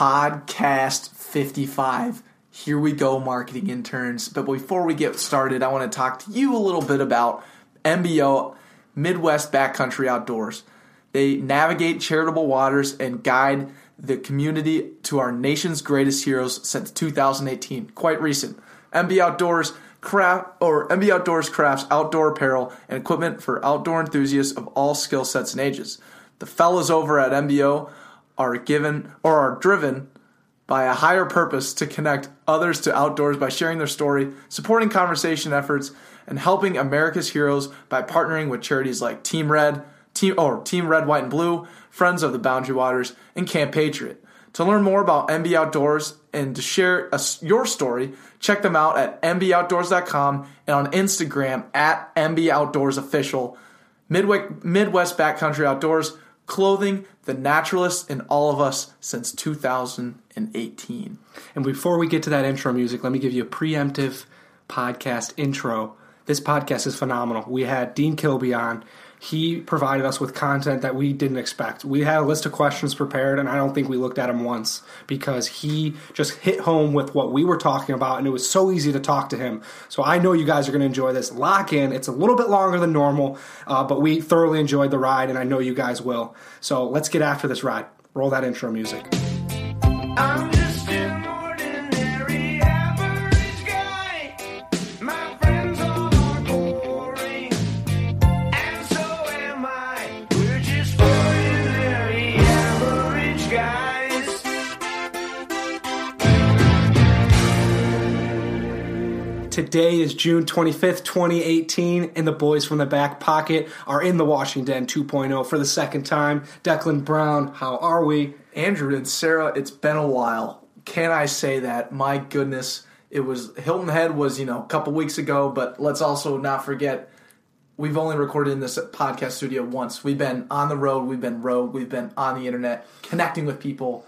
Podcast 55. Here we go, marketing interns. But before we get started, I want to talk to you a little bit about MBO, Midwest Backcountry Outdoors. They navigate charitable waters and guide the community to our nation's greatest heroes since 2018. Quite recent. MB Outdoors craft or MB Outdoors crafts outdoor apparel and equipment for outdoor enthusiasts of all skill sets and ages. The fellows over at MBO are given or are driven by a higher purpose to connect others to outdoors by sharing their story, supporting conversation efforts, and helping America's heroes by partnering with charities like Team Red, Team or Team Red, White, and Blue, Friends of the Boundary Waters, and Camp Patriot. To learn more about MB Outdoors and to share a, your story, check them out at mboutdoors.com and on Instagram at mboutdoorsofficial. Outdoors Midwest Backcountry Outdoors, clothing the naturalist in all of us since 2018. And before we get to that intro music, let me give you a preemptive podcast intro. This podcast is phenomenal. We had Dean Kilby on. He provided us with content that we didn't expect. We had a list of questions prepared, and I don't think we looked at them once because he just hit home with what we were talking about, and it was so easy to talk to him. So I know you guys are going to enjoy this. Lock in. It's a little bit longer than normal, uh, but we thoroughly enjoyed the ride, and I know you guys will. So let's get after this ride. Roll that intro music. Today is June 25th, 2018, and the boys from the back pocket are in the Washington 2.0 for the second time. Declan Brown, how are we? Andrew and Sarah, it's been a while. Can I say that? My goodness, it was Hilton Head was you know a couple weeks ago, but let's also not forget we've only recorded in this podcast studio once. We've been on the road, we've been rogue, we've been on the internet, connecting with people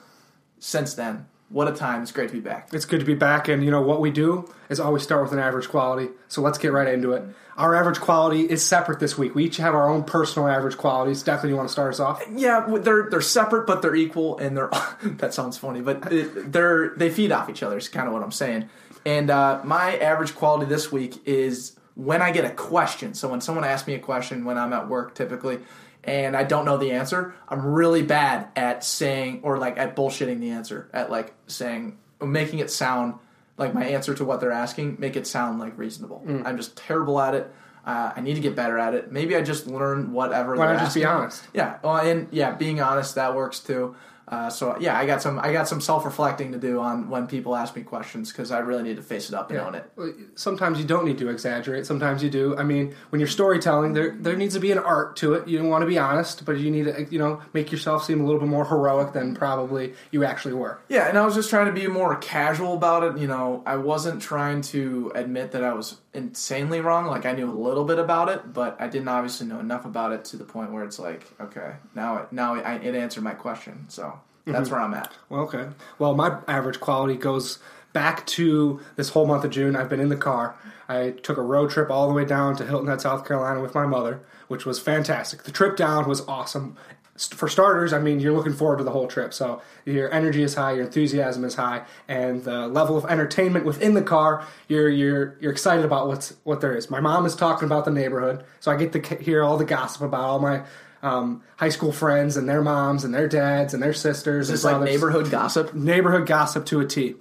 since then. What a time! It's great to be back. It's good to be back, and you know what we do is always start with an average quality. So let's get right into it. Our average quality is separate this week. We each have our own personal average qualities. Declan, you want to start us off? Yeah, they're they're separate, but they're equal, and they're that sounds funny, but they're they feed off each other. Is kind of what I'm saying. And uh, my average quality this week is when I get a question. So when someone asks me a question when I'm at work, typically, and I don't know the answer, I'm really bad at saying or like at bullshitting the answer, at like saying making it sound like my answer to what they're asking, make it sound like reasonable. I'm just terrible at it. Uh, I need to get better at it. Maybe I just learn whatever. Why not just be honest? Yeah, well, and yeah, being honest that works too. Uh, so yeah, I got some I got some self reflecting to do on when people ask me questions because I really need to face it up and own it. Sometimes you don't need to exaggerate. Sometimes you do. I mean, when you're storytelling, there there needs to be an art to it. You don't want to be honest, but you need to you know make yourself seem a little bit more heroic than probably you actually were. Yeah, and I was just trying to be more casual about it. You know, I wasn't trying to admit that I was insanely wrong. Like I knew a little bit about it, but I didn't obviously know enough about it to the point where it's like, okay, now it, now I, it answered my question. So that's mm-hmm. where I'm at. Well, okay. Well, my average quality goes back to this whole month of June. I've been in the car. I took a road trip all the way down to Hilton Head, South Carolina with my mother, which was fantastic. The trip down was awesome. For starters, I mean, you're looking forward to the whole trip. So your energy is high, your enthusiasm is high, and the level of entertainment within the car, you're you're you're excited about what's what there is. My mom is talking about the neighborhood, so I get to hear all the gossip about all my um, high school friends and their moms and their dads and their sisters. And like neighborhood gossip? neighborhood gossip to a T.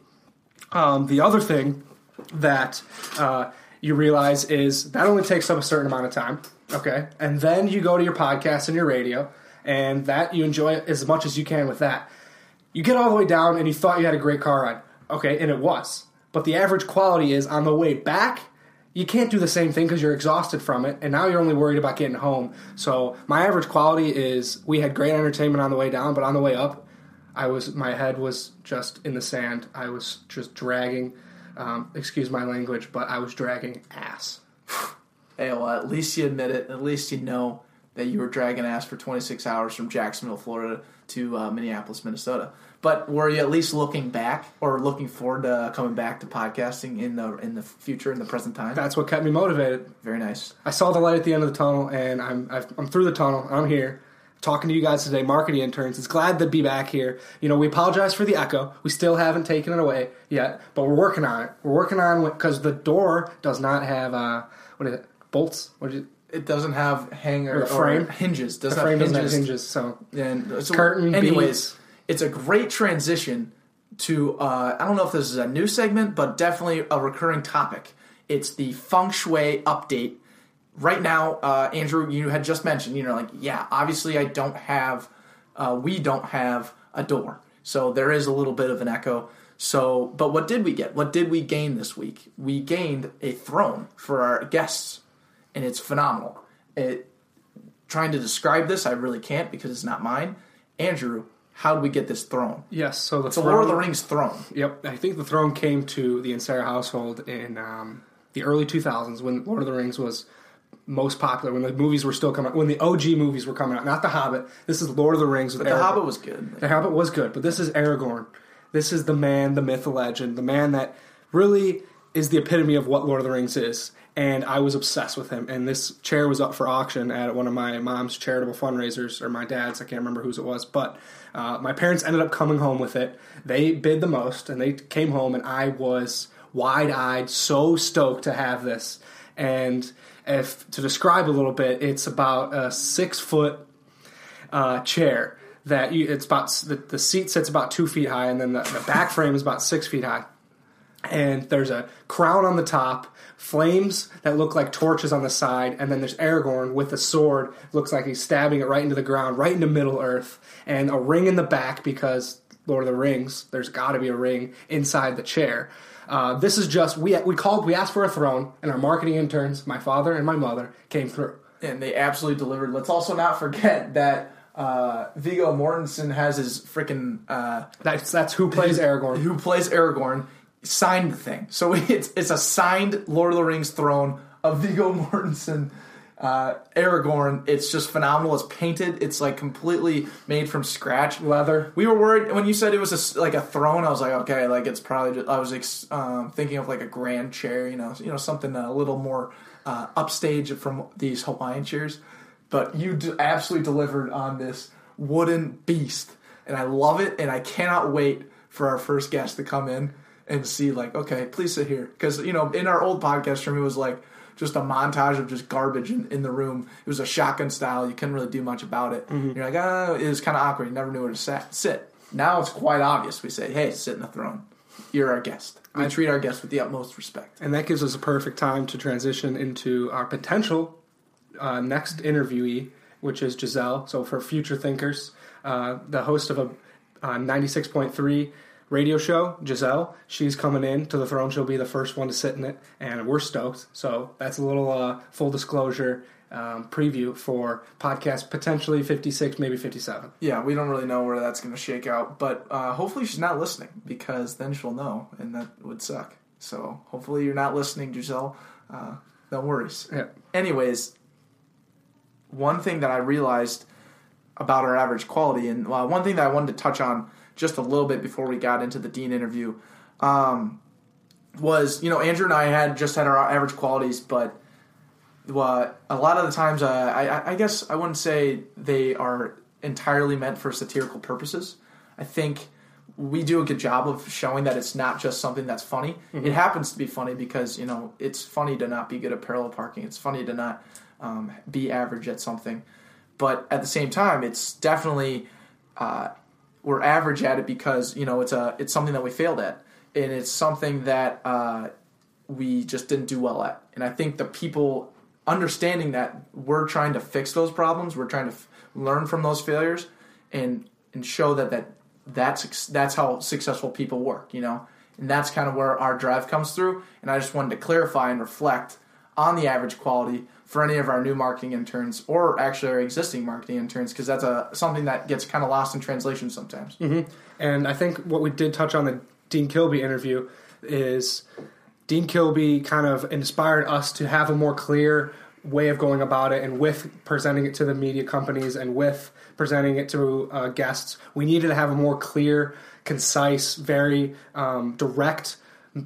Um, the other thing that uh, you realize is that only takes up a certain amount of time, okay? And then you go to your podcast and your radio, and that you enjoy as much as you can with that. You get all the way down, and you thought you had a great car ride, okay? And it was. But the average quality is on the way back, you can't do the same thing because you're exhausted from it, and now you're only worried about getting home. So my average quality is we had great entertainment on the way down, but on the way up, I was my head was just in the sand. I was just dragging. Um, excuse my language, but I was dragging ass. Hey, well, at least you admit it. At least you know that you were dragging ass for 26 hours from Jacksonville, Florida to uh, Minneapolis, Minnesota. But were you at least looking back or looking forward to coming back to podcasting in the in the future, in the present time? That's what kept me motivated. Very nice. I saw the light at the end of the tunnel, and I'm I've, I'm through the tunnel. I'm here. talking to you guys today, marketing interns. It's glad to be back here. You know, we apologize for the echo. We still haven't taken it away yet, but we're working on it. We're working on it because the door does not have uh, what is it? Bolts? What is it? It doesn't have hanger Or or, frame? hinges. Doesn't frame have doesn't have hinges. hinges, so And so, Curtain, anyways, beams. It's a great transition to. Uh, I don't know if this is a new segment, but definitely a recurring topic. It's the feng shui update. Right now, uh, Andrew, you had just mentioned, you know, like, yeah, obviously, I don't have, uh, we don't have a door, so there is a little bit of an echo. So, but what did we get? What did we gain this week? We gained a throne for our guests, and it's phenomenal. It trying to describe this, I really can't because it's not mine. Andrew, how did we get this throne? yes. So the It's a Lord of the Rings throne. Yep, I think the throne came to the Ansara household in um, the early 2000s when Lord of the Rings was most popular, when the movies were still coming out, when the OG movies were coming out. Not The Hobbit. This is Lord of the Rings with The Aragorn. Hobbit was good. The Hobbit was good, but this is Aragorn. This is the man, the myth, the legend, the man that really is the epitome of what Lord of the Rings is. And I was obsessed with him. And this chair was up for auction at one of my mom's charitable fundraisers, or my dad's. I can't remember whose it was. But uh, my parents ended up coming home with it. They bid the most, and they came home, and I was wide eyed, so stoked to have this. And if to describe a little bit, it's about a six foot uh, chair that you, it's about the, the seat sits about two feet high, and then the, the back frame is about six feet high. And there's a crown on the top, flames that look like torches on the side, and then there's Aragorn with a sword, looks like he's stabbing it right into the ground, right into Middle Earth, and a ring in the back because Lord of the Rings, there's got to be a ring inside the chair. Uh, this is just we we called we asked for a throne, and our marketing interns, my father and my mother, came through. and they absolutely delivered. Let's also not forget that uh, Viggo Mortensen has his freaking uh, That's that's who plays Aragorn. who plays Aragorn signed thing. So it's it's a signed Lord of the Rings throne of Viggo Mortensen. Uh, Aragorn, it's just phenomenal. It's painted. It's like completely made from scratch. Leather. We were worried when you said it was a like a throne. I was like, okay, like it's probably. Just, I was ex- um, thinking of like a grand chair, you know, you know, something a little more uh, upstage from these Hawaiian chairs. But you d- absolutely delivered on this wooden beast, and I love it. And I cannot wait for our first guest to come in and see, like, okay, please sit here, because you know, in our old podcast room, it was like just a montage of just garbage in, in the room. It was a shotgun style. You couldn't really do much about it. You're like, oh, it was kind of awkward. You never knew where to sat, sit. Now it's quite obvious. We say, hey, sit in the throne. You're our guest. We treat our guests with the utmost respect. And that gives us a perfect time to transition into our potential uh, next interviewee, which is Giselle. So, for future thinkers, uh, the host of a uh, 96.3 radio show, Giselle, she's coming in to the throne. She'll be the first one to sit in it, and we're stoked. So, that's a little uh, full disclosure um, preview for podcast potentially 56, maybe 57. Yeah, we don't really know where that's going to shake out, but uh, hopefully she's not listening because then she'll know, and that would suck. So hopefully you're not listening, Giselle. Uh, no worries. Yeah. Anyways, one thing that I realized about our average quality, and well, one thing that I wanted to touch on just a little bit before we got into the Dean interview, um, was you know Andrew and I had just had our average qualities, but well, a lot of the times, uh, I, I- I guess I wouldn't say they are entirely meant for satirical purposes. I think we do a good job of showing that it's not just something that's funny. It happens to be funny because you know it's funny to not be good at parallel parking. It's funny to not um, be average at something, but at the same time, it's definitely uh, we're average at it because you know it's a it's something that we failed at, and it's something that uh, we just didn't do well at. And I think the people understanding that we're trying to fix those problems, we're trying to f- learn from those failures, and and show that that that's that's how successful people work, you know. And that's kind of where our drive comes through. And I just wanted to clarify and reflect on the average quality for any of our new marketing interns or actually our existing marketing interns because that's a something that gets kind of lost in translation sometimes. And I think what we did touch on the Dean Kilby interview is Dean Kilby kind of inspired us to have a more clear way of going about it and with presenting it to the media companies and with presenting it to uh, guests. We needed to have a more clear, concise, very um, direct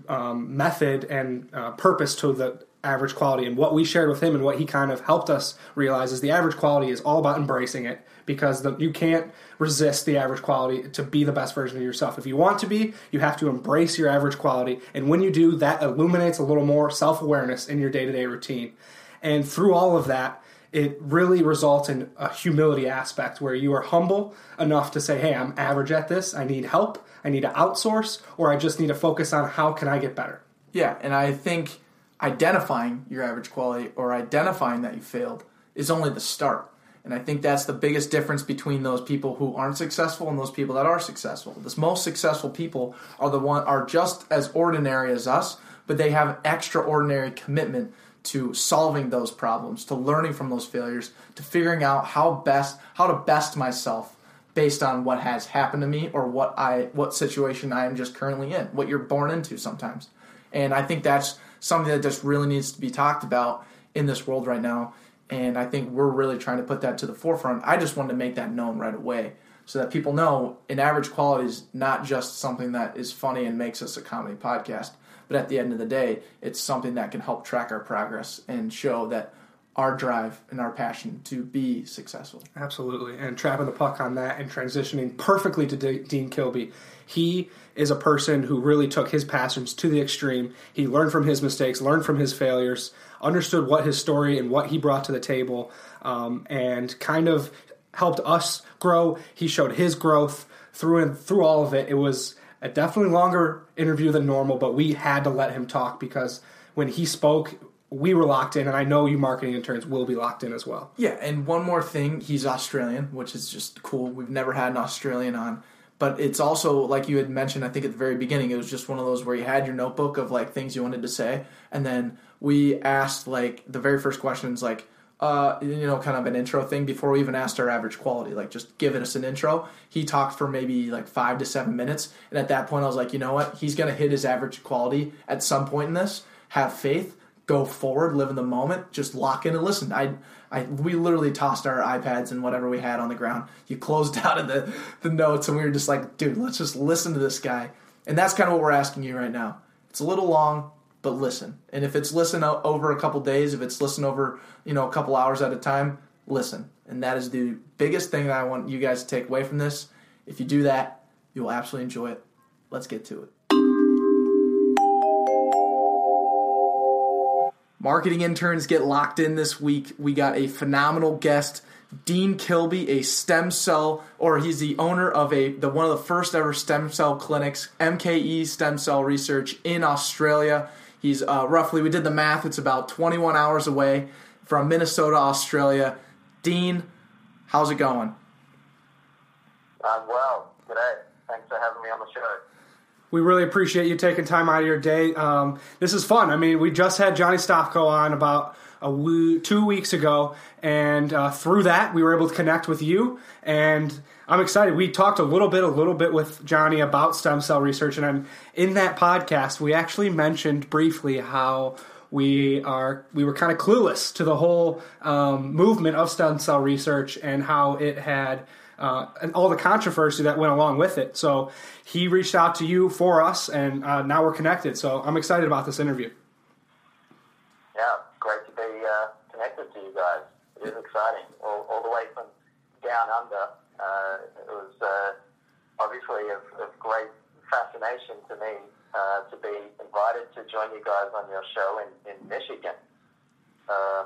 um, method and uh, purpose to the average quality. And what we shared with him and what he kind of helped us realize is the average quality is all about embracing it because the, you can't resist the average quality to be the best version of yourself. If you want to be, you have to embrace your average quality. And when you do, that illuminates a little more self awareness in your day to day routine. And through all of that, it really results in a humility aspect where you are humble enough to say, hey, I'm average at this. I need help. I need to outsource, or I just need to focus on how can I get better. Yeah, and I think identifying your average quality or identifying that you failed is only the start. And I think that's the biggest difference between those people who aren't successful and those people that are successful. The most successful people are the one are just as ordinary as us, but they have extraordinary commitment to solving those problems, to learning from those failures, to figuring out how best how to best myself based on what has happened to me or what I what situation I am just currently in, what you're born into sometimes. And I think that's something that just really needs to be talked about in this world right now. And I think we're really trying to put that to the forefront. I just wanted to make that known right away so that people know an average quality is not just something that is funny and makes us a comedy podcast, but at the end of the day, it's something that can help track our progress and show that our drive and our passion to be successful. Absolutely. And trapping the puck on that and transitioning perfectly to De- Dean Kilby. He is a person who really took his passions to the extreme. He learned from his mistakes, learned from his failures, understood what his story and what he brought to the table, um, and kind of helped us grow. He showed his growth through and through all of it. It was a definitely longer interview than normal, but we had to let him talk because when he spoke, we were locked in, and I know you marketing interns will be locked in as well. Yeah, and one more thing, he's Australian, which is just cool. We've never had an Australian on. But it's also like you had mentioned, I think at the very beginning, it was just one of those where you had your notebook of like things you wanted to say, and then we asked like the very first questions, like uh, you know, kind of an intro thing before we even asked our average quality, like just giving us an intro. He talked for maybe like five to seven minutes, and at that point, I was like, you know what, he's gonna hit his average quality at some point in this. Have faith, go forward, live in the moment, just lock in and listen. I, I, we literally tossed our iPads and whatever we had on the ground. You closed out of the, the notes, and we were just like, dude, let's just listen to this guy. And that's kind of what we're asking you right now. It's a little long, but listen. And if it's listen over a couple days, if it's listen over you know a couple hours at a time, listen. And that is the biggest thing that I want you guys to take away from this. If you do that, you will absolutely enjoy it. Let's get to it. Marketing interns get locked in this week. We got a phenomenal guest, Dean Kilby, a stem cell, or he's the owner of a the one of the first ever stem cell clinics, MKE Stem Cell Research in Australia. He's uh, roughly, we did the math, it's about 21 hours away from Minnesota, Australia. Dean, how's it going? I'm well. G'day. Thanks for having me on the show. We really appreciate you taking time out of your day. Um, this is fun. I mean, we just had Johnny Stofko on about a w- two weeks ago, and uh, through that, we were able to connect with you. And I'm excited. We talked a little bit, a little bit with Johnny about stem cell research, and I'm, in that podcast, we actually mentioned briefly how we are we were kind of clueless to the whole um, movement of stem cell research and how it had uh, and all the controversy that went along with it. So he reached out to you for us, and uh, now we're connected. So I'm excited about this interview. Yeah, great to be uh, connected to you guys. It is exciting. All, all the way from down under. Uh, it was uh, obviously of, of great fascination to me uh, to be invited to join you guys on your show in, in Michigan. Uh,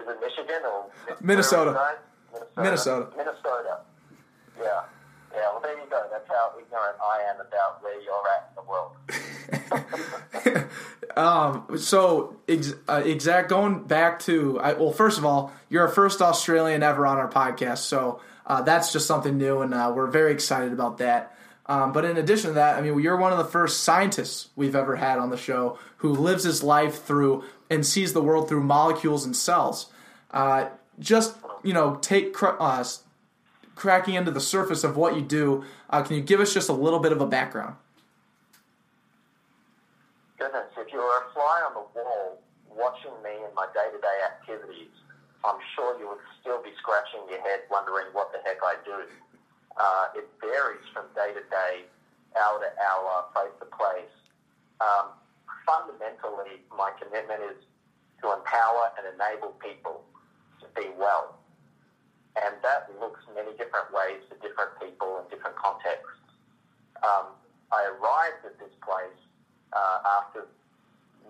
is it Michigan or Minnesota. are? Minnesota. Minnesota. Yeah. Yeah, well, there you go. That's how ignorant I am about where you're at in the world. Um, so ex- uh, exact going back to I, well, first of all, you're our first Australian ever on our podcast, so uh, that's just something new, and uh, we're very excited about that. Um, but in addition to that, I mean, you're one of the first scientists we've ever had on the show who lives his life through and sees the world through molecules and cells. Uh, just you know, take uh, cracking into the surface of what you do. Uh, can you give us just a little bit of a background? Goodness, if you were a fly on the wall watching me in my day to day activities, I'm sure you would still be scratching your head wondering what the heck I do. Uh, it varies from day to day, hour to hour, place to place. Um, fundamentally, my commitment is to empower and enable people to be well. And that looks many different ways for different people in different contexts. Um, I arrived at this place uh, after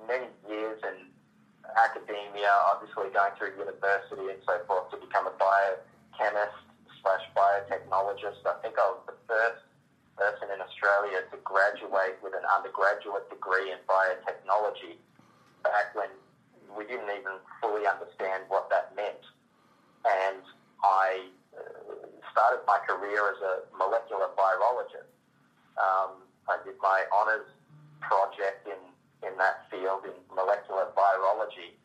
many years in academia, obviously going through university and so forth to become a biochemist slash biotechnologist. I think I was the first person in Australia to graduate with an undergraduate degree in biotechnology back when we didn't even fully understand what that meant. And I uh, started my career as a molecular virologist. Um, I did my honours project in, in that field in molecular virology,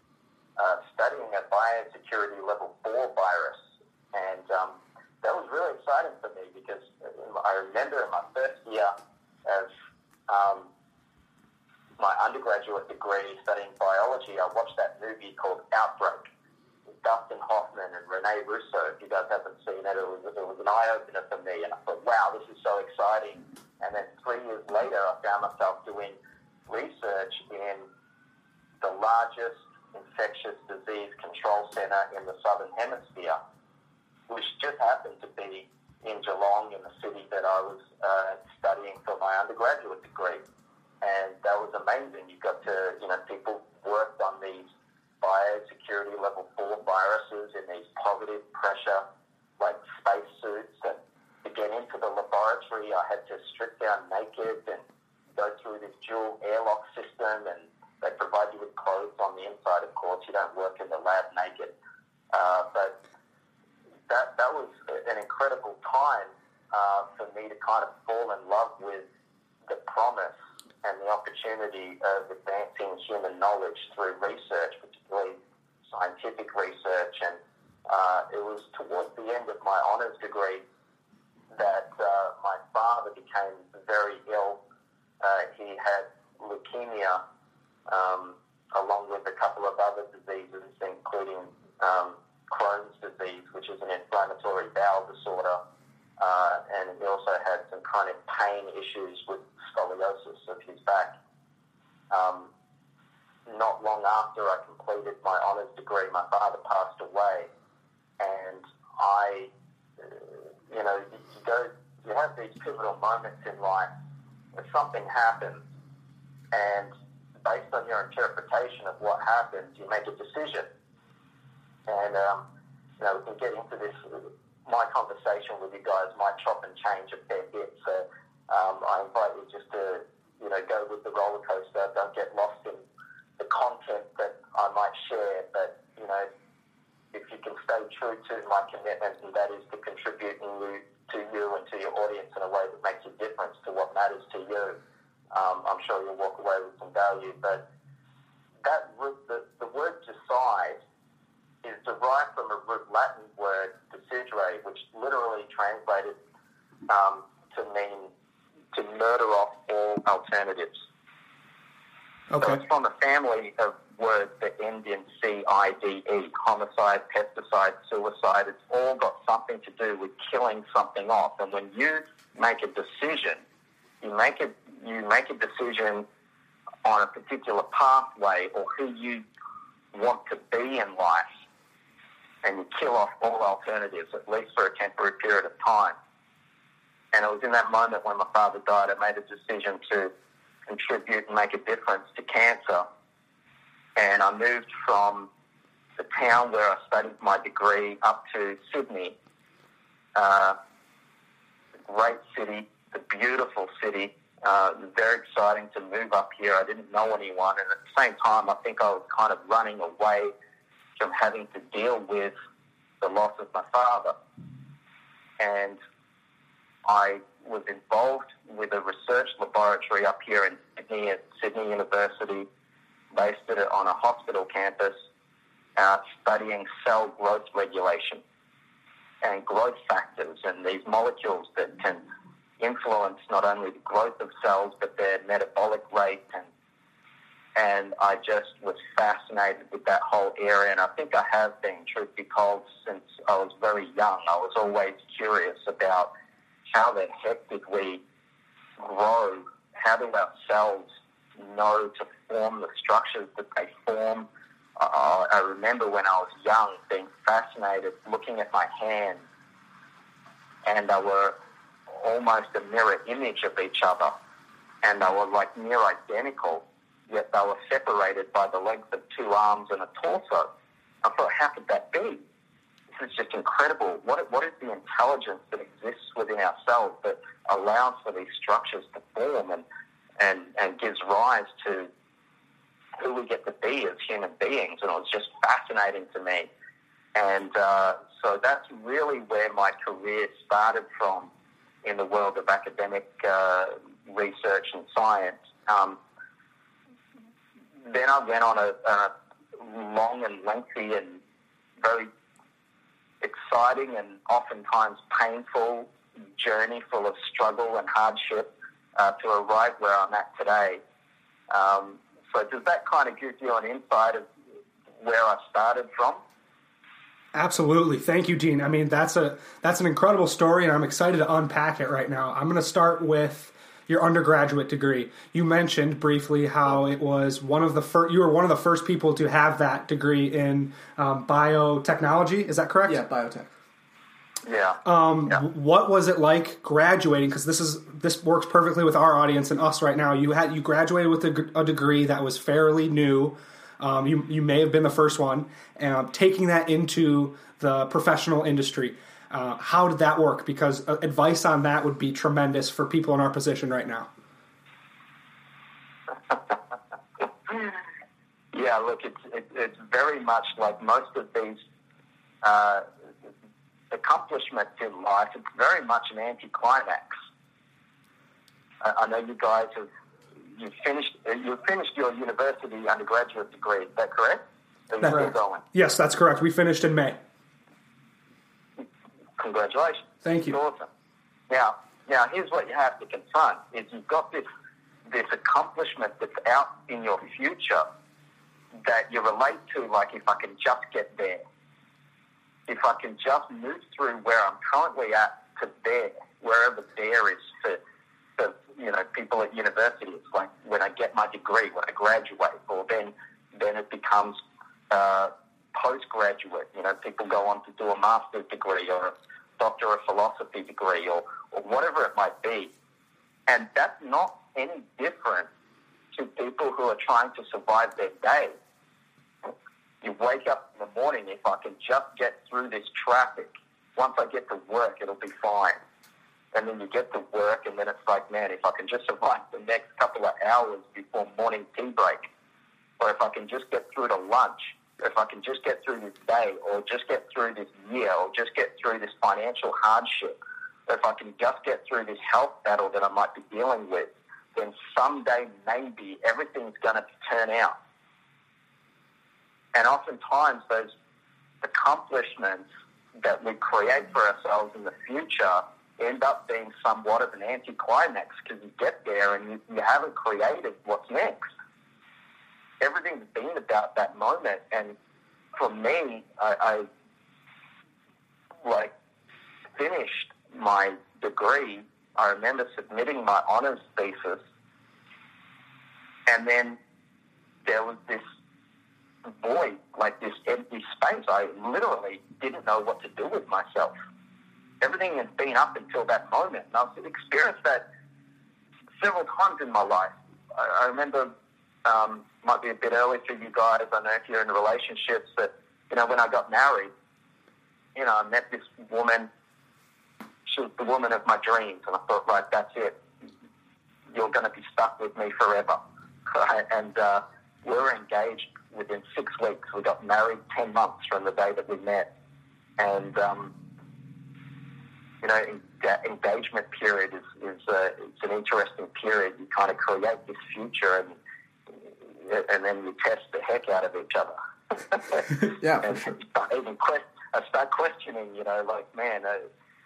uh, studying a biosecurity level 4 virus. And um, that was really exciting for me because I remember in my first year of um, my undergraduate degree studying biology, I watched that movie called Outbreak Dustin Hoffman and Rene Russo. If you guys haven't seen it, it was, it was an eye opener for me. And I thought, wow, this is so exciting. And then three years later, I found myself doing research in the largest infectious disease control center in the southern hemisphere, which just happened to be in Geelong, in the city that I was uh, studying for my undergraduate degree. And that was amazing. You got to, you know, people worked on these biosecurity level four viruses in these positive pressure, like space suits. And to get into the laboratory, I had to strip down naked and go through this dual airlock system. And they provide you with clothes on the inside, of course. You don't work in the lab naked. Uh, but that, that was an incredible time uh, for me to kind of fall in love with the promise and the opportunity of advancing human knowledge through research, scientific research. And uh, it was towards the end of my honours degree that uh, my father became very ill. Uh, he had leukemia, um, along with a couple of other diseases, including um, Crohn's disease, which is an inflammatory bowel disorder. Uh, and he also had some chronic pain issues with scoliosis of his back. Um, not long after I completed my honours degree, my father passed away, and I, uh, you know, you, go, you have these pivotal moments in life where something happens, and based on your interpretation of what happened, you make a decision. And um, you know, we can get into this. My conversation with you guys might chop and change a fair bit, so um, I invite you just to, you know, go with the roller coaster. Don't get lost in the content that I might share, but you know, if you can stay true to my commitment, and that is to contribute you, to you and to your audience in a way that makes a difference to what matters to you, um, I'm sure you'll walk away with some value. But that the, the word decide is derived from a root Latin word decidere, which literally translated um, to mean to murder off all alternatives. So it's from a family of words that end in C-I-D-E, homicide, pesticide, suicide. It's all got something to do with killing something off. And when you make a decision, you make a, you make a decision on a particular pathway or who you want to be in life, and you kill off all alternatives, at least for a temporary period of time. And it was in that moment when my father died, I made a decision to contribute and make a difference to cancer. And I moved from the town where I studied my degree up to Sydney, uh, a great city, a beautiful city. Uh, very exciting to move up here. I didn't know anyone, and at the same time, I think I was kind of running away from having to deal with the loss of my father. And I was involved with a research laboratory up here in Sydney at Sydney University, based on a hospital campus, uh, studying cell growth regulation and growth factors and these molecules that can influence not only the growth of cells but their metabolic rate and and I just was fascinated with that whole area and I think I have been, truth be told, since I was very young. I was always curious about how the heck did we grow? How do our cells know to form the structures that they form? I, I remember when I was young being fascinated, looking at my hands, and they were almost a mirror image of each other, and they were like near identical, yet they were separated by the length of two arms and a torso. I thought, how could that be? Is just incredible. What, what is the intelligence that exists within ourselves that allows for these structures to form and, and, and gives rise to who we get to be as human beings? And it was just fascinating to me. And uh, so that's really where my career started from in the world of academic uh, research and science. Um, then I went on a, a long and lengthy and very exciting and oftentimes painful journey full of struggle and hardship uh, to arrive where I'm at today. Um, so does that kind of give you an insight of where I started from? Absolutely. Thank you, Dean. I mean, that's a that's an incredible story and I'm excited to unpack it right now. I'm going to start with your undergraduate degree. You mentioned briefly how it was one of the first you were one of the first people to have that degree in um, biotechnology, is that correct? Yeah, biotech. Yeah. Um, Yeah. What was it like graduating? Because this is this works perfectly with our audience and us right now. You had you graduated with a, a degree that was fairly new. Um, you you may have been the first one. Um, taking that into the professional industry, uh, how did that work? Because uh, advice on that would be tremendous for people in our position right now. Yeah, look, it's it, it's very much like most of these uh, accomplishments in life. It's very much an anticlimax. I, I know you guys have you finished uh, you finished your university undergraduate degree. Is that correct? Are you still Correct. going? Yes, that's correct. We finished in May. Congratulations. Thank you. It's awesome. Now, now here's what you have to confront: is you've got this this accomplishment that's out in your future that you relate to. Like, if I can just get there, if I can just move through where I'm currently at to there, wherever there is for, for you know people at university. It's like when I get my degree, when I graduate, or then then it becomes uh, postgraduate. You know, people go on to do a master's degree or a doctor of philosophy degree or, or whatever it might be. And that's not any different to people who are trying to survive their day. You wake up in the morning, if I can just get through this traffic, once I get to work, it'll be fine. And then you get to work, and then it's like, man, if I can just survive the next couple of hours before morning tea break, or if I can just get through to lunch, if I can just get through this day, or just get through this year, or just get through this financial hardship, if I can just get through this health battle that I might be dealing with, then someday maybe everything's going to turn out. And oftentimes those accomplishments that we create for ourselves in the future end up being somewhat of an anticlimax because you get there and you, you haven't created what's next. Everything's been about that moment, and for me, I, I like finished my degree. I remember submitting my honors thesis, and then there was this void, like this empty space. I literally didn't know what to do with myself. Everything had been up until that moment, and I've experienced that several times in my life. I, I remember, um, might be a bit early for you guys. I know if you're in relationships, but you know, when I got married, you know, I met this woman. She was the woman of my dreams, and I thought, right, that's it. You're going to be stuck with me forever. Right? And uh, we were engaged within six weeks. We got married ten months from the day that we met, and um, you know, en- engagement period is is uh, it's an interesting period. You kind of create this future, and and then you test the heck out of each other. Yeah, for sure. I even quest- I start questioning, you know, like, man, uh,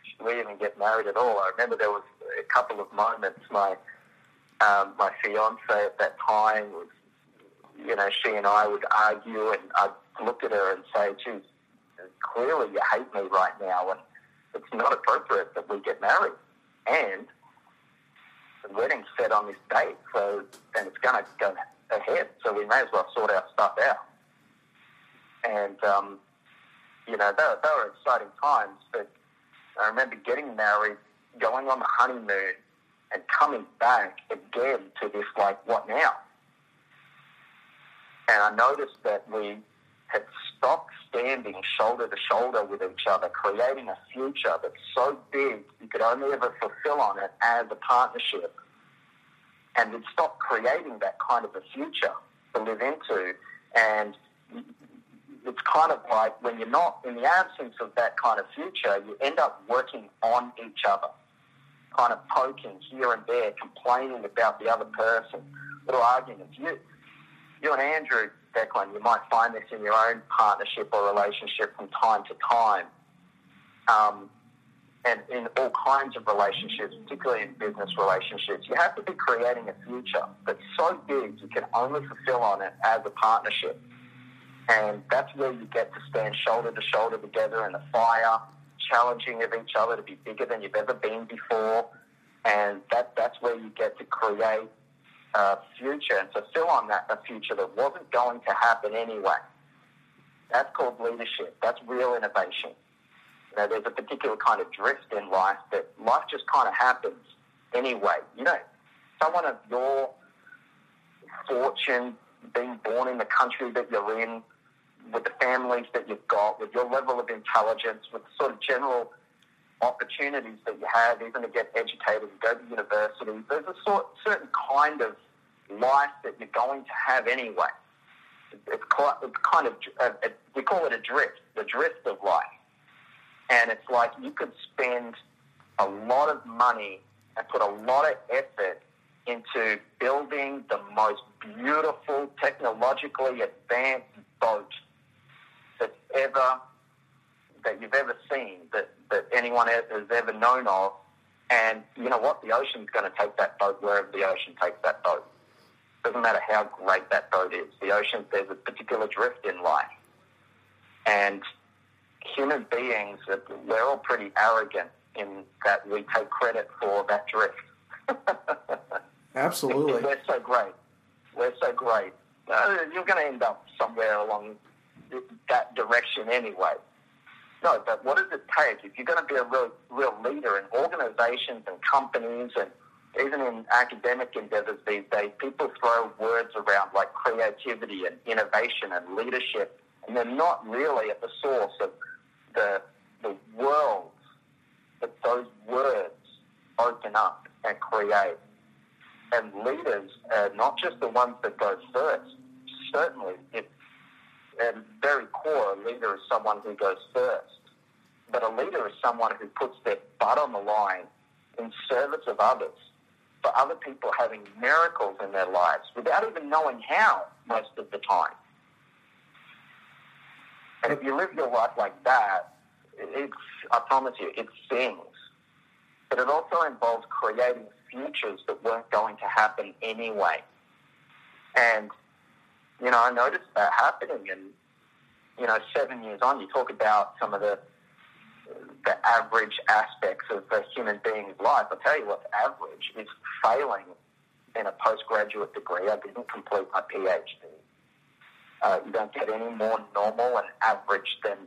should we even get married at all? I remember there was a couple of moments. My um, my fiance at that time was, you know, she and I would argue, and I'd look at her and say, geez, clearly you hate me right now, and it's not appropriate that we get married. And the wedding's set on this date, so and it's going to go ahead, so we may as well sort our stuff out. and um, you know they, they were exciting times. But I remember getting married, going on the honeymoon, and coming back again to this like what now? And I noticed that we had stopped standing shoulder to shoulder with each other, creating a future that's so big you could only ever fulfill on it as a partnership. And we'd creating that kind of a future to live into. And it's kind of like when you're not in the absence of that kind of future, you end up working on each other, kind of poking here and there, complaining about the other person, little arguments. You, you and Andrew, Declan, you might find this in your own partnership or relationship from time to time. Um, and in all kinds of relationships, particularly in business relationships, you have to be creating a future that's so big you can only fulfill on it as a partnership. And that's where you get to stand shoulder to shoulder together in the fire, challenging of each other to be bigger than you've ever been before. And that, that's where you get to create a future and fulfill on that a future that wasn't going to happen anyway. That's called leadership. That's real innovation. You know, there's a particular kind of drift in life that life just kind of happens anyway. You know, someone of your fortune, being born in the country that you're in, with the families that you've got, with your level of intelligence, with sort of general opportunities that you have, even to get educated and go to university, there's a sort, certain kind of life that you're going to have anyway. It's, quite, it's kind of, uh, it, we call it a drift, the drift of life. And it's like you could spend a lot of money and put a lot of effort into building the most beautiful, technologically advanced boat that's ever that you've ever seen, that, that anyone has ever known of. And you know what? The ocean's going to take that boat wherever the ocean takes that boat. Doesn't matter how great that boat is. The ocean, there's a particular drift in life. And human beings, we're all pretty arrogant in that we take credit for that drift. Absolutely. We're so great. We're so great. Uh, you're going to end up somewhere along that direction anyway. No, but what does it take if you're going to be a real, real leader in organizations and companies and even in academic endeavors these days? People throw words around like creativity and innovation and leadership, and they're not really at the source of the the worlds that those words open up and create. And leaders are not just the ones that go first. Certainly, it's at very core, a leader is someone who goes first. But a leader is someone who puts their butt on the line in service of others, for other people having miracles in their lives without even knowing how most of the time. And if you live your life like that, it's, I promise you, it sings. But it also involves creating futures that weren't going to happen anyway. And, you know, I noticed that happening. And, you know, seven years on, you talk about some of the the average aspects of a human being's life. I'll tell you what's average is failing in a postgraduate degree. I didn't complete my PhD. Uh, you don't get any more normal and average than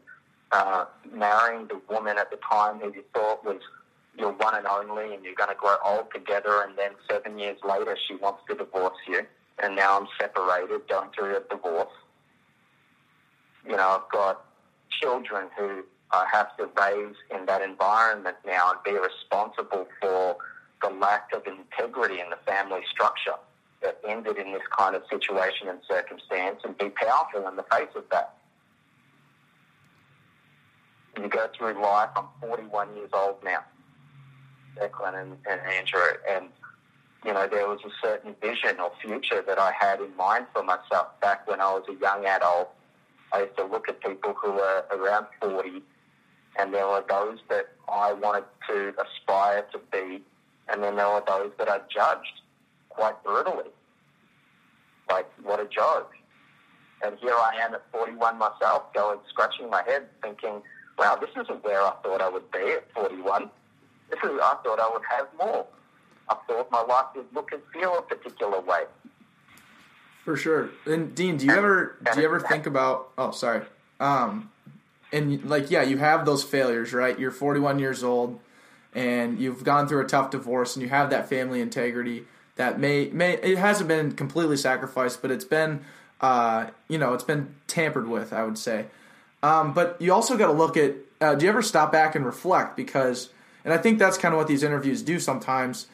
uh, marrying the woman at the time who you thought was your one and only and you're going to grow old together and then seven years later she wants to divorce you and now I'm separated going through a divorce. You know, I've got children who I have to raise in that environment now and be responsible for the lack of integrity in the family structure that ended in this kind of situation and circumstance and be powerful in the face of that. You go through life, I'm 41 years old now, Declan and, and Andrew, and you know, there was a certain vision or future that I had in mind for myself back when I was a young adult. I used to look at people who were around 40 and there were those that I wanted to aspire to be, and then there were those that I judged quite brutally. Like, what a joke. And here I am at 41 myself, going, scratching my head, thinking, wow, this isn't where I thought I would be at 41. This is, I thought I would have more. I thought my life would look and feel a particular way. For sure. And Dean, do you ever do you ever think about? Oh, sorry. Um, and like, yeah, you have those failures, right? You're 41 years old, and you've gone through a tough divorce, and you have that family integrity that may may it hasn't been completely sacrificed, but it's been, uh, you know, it's been tampered with. I would say. Um, but you also got to look at. Uh, do you ever stop back and reflect? Because, and I think that's kind of what these interviews do sometimes.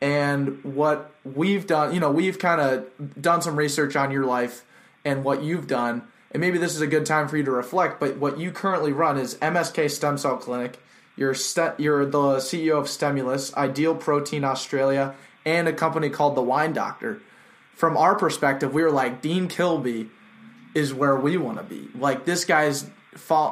And what we've done, you know, we've kind of done some research on your life and what you've done. And maybe this is a good time for you to reflect. But what you currently run is MSK Stem Cell Clinic. You're st- you're the CEO of Stimulus, Ideal Protein Australia, and a company called The Wine Doctor. From our perspective, we were like Dean Kilby is where we want to be. Like this guy's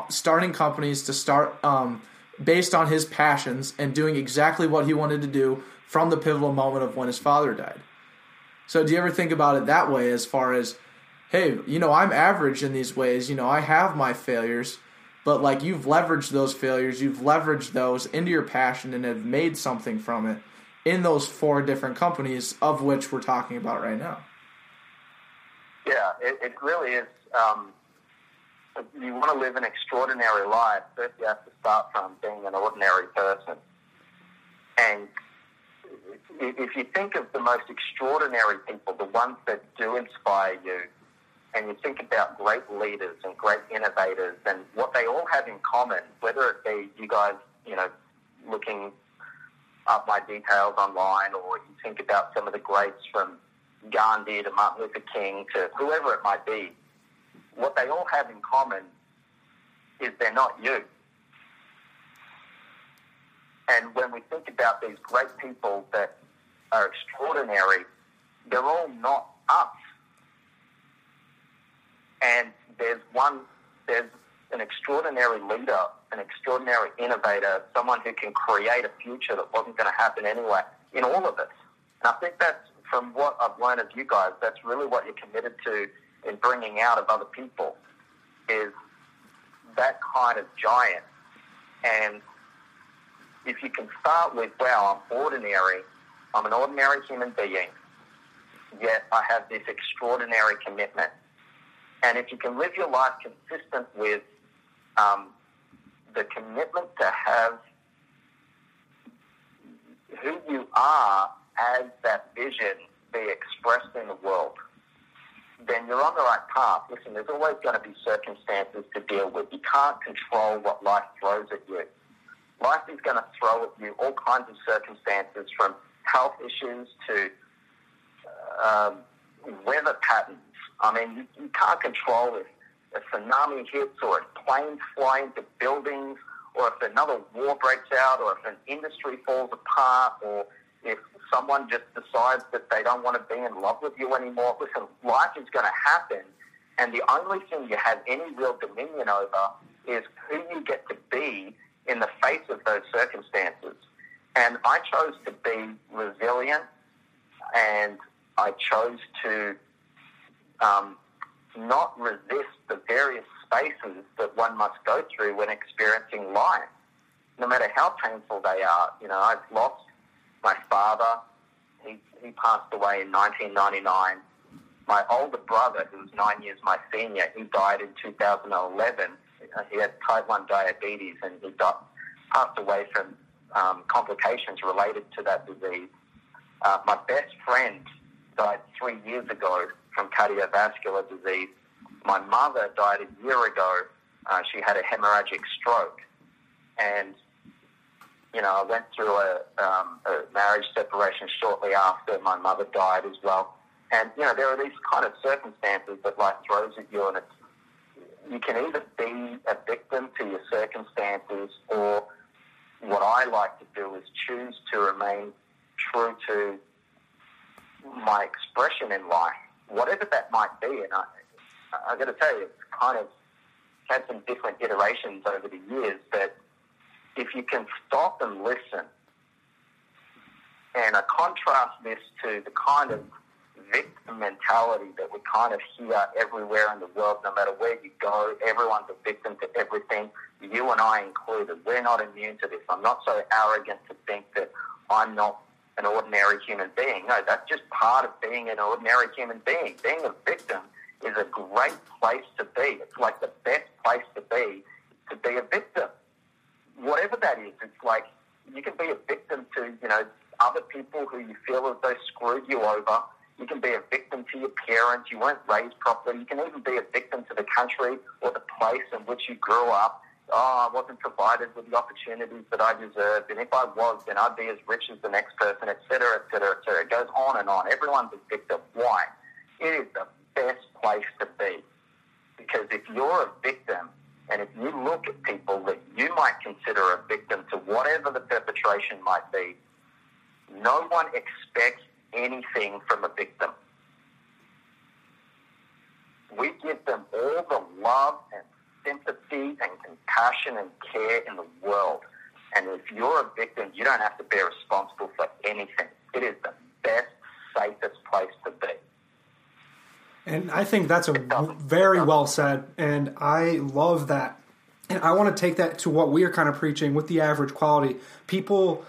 starting companies to start um, based on his passions and doing exactly what he wanted to do from the pivotal moment of when his father died. So do you ever think about it that way as far as hey, you know, I'm average in these ways, you know, I have my failures, but like you've leveraged those failures, you've leveraged those into your passion and have made something from it in those four different companies of which we're talking about right now. Yeah, it, it really is. Um, you want to live an extraordinary life, first you have to start from being an ordinary person. And if you think of the most extraordinary people, the ones that do inspire you, and you think about great leaders and great innovators and what they all have in common, whether it be you guys, you know, looking up my details online, or you think about some of the greats from Gandhi to Martin Luther King to whoever it might be, what they all have in common is they're not you. And when we think about these great people that are extraordinary, they're all not us. And there's one, there's an extraordinary leader, an extraordinary innovator, someone who can create a future that wasn't going to happen anyway in all of us. And I think that's from what I've learned of you guys, that's really what you're committed to in bringing out of other people is that kind of giant. And if you can start with, wow, I'm ordinary, I'm an ordinary human being, yet I have this extraordinary commitment. And if you can live your life consistent with um, the commitment to have who you are as that vision be expressed in the world, then you're on the right path. Listen, there's always going to be circumstances to deal with. You can't control what life throws at you. Life is going to throw at you all kinds of circumstances from health issues to um, weather patterns. I mean, you, you can't control if a tsunami hits or if planes fly into buildings or if another war breaks out or if an industry falls apart or if someone just decides that they don't want to be in love with you anymore. Listen, life is going to happen. And the only thing you have any real dominion over is who you get to be in the face of those circumstances. And I chose to be resilient and I chose to um, not resist the various spaces that one must go through when experiencing life, no matter how painful they are. You know, I've lost my father. He, he passed away in 1999. My older brother, who was nine years my senior, he died in 2011. Uh, He had type 1 diabetes and he passed away from um, complications related to that disease. Uh, my best friend died three years ago from cardiovascular disease. My mother died a year ago. Uh, she had a hemorrhagic stroke. And, you know, I went through a, um, a marriage separation shortly after my mother died as well. And, you know, there are these kind of circumstances that life throws at you, and it's, you can either be a victim to your circumstances or what I like to do is choose to remain true to my expression in life, whatever that might be. And I, I got to tell you, it's kind of had some different iterations over the years. But if you can stop and listen, and I contrast this to the kind of victim mentality that we kind of hear everywhere in the world, no matter where you go, everyone's a victim to everything, you and I included. We're not immune to this. I'm not so arrogant to think that I'm not an ordinary human being. No, that's just part of being an ordinary human being. Being a victim is a great place to be. It's like the best place to be to be a victim. Whatever that is, it's like you can be a victim to, you know, other people who you feel as though screwed you over. You can be a victim to your parents. You weren't raised properly. You can even be a victim to the country or the place in which you grew up. Oh, I wasn't provided with the opportunities that I deserved, and if I was, then I'd be as rich as the next person, etc., etc., et cetera, et cetera. It goes on and on. Everyone's a victim. Why? It is the best place to be. Because if you're a victim, and if you look at people that you might consider a victim to whatever the perpetration might be, no one expects anything from a victim. We give them all the love and sympathy and compassion and care in the world. And if you're a victim, you don't have to be responsible for anything. It is the best, safest place to be. And I think that's a very well said, and I love that. And I want to take that to what we are kind of preaching with the average quality. People,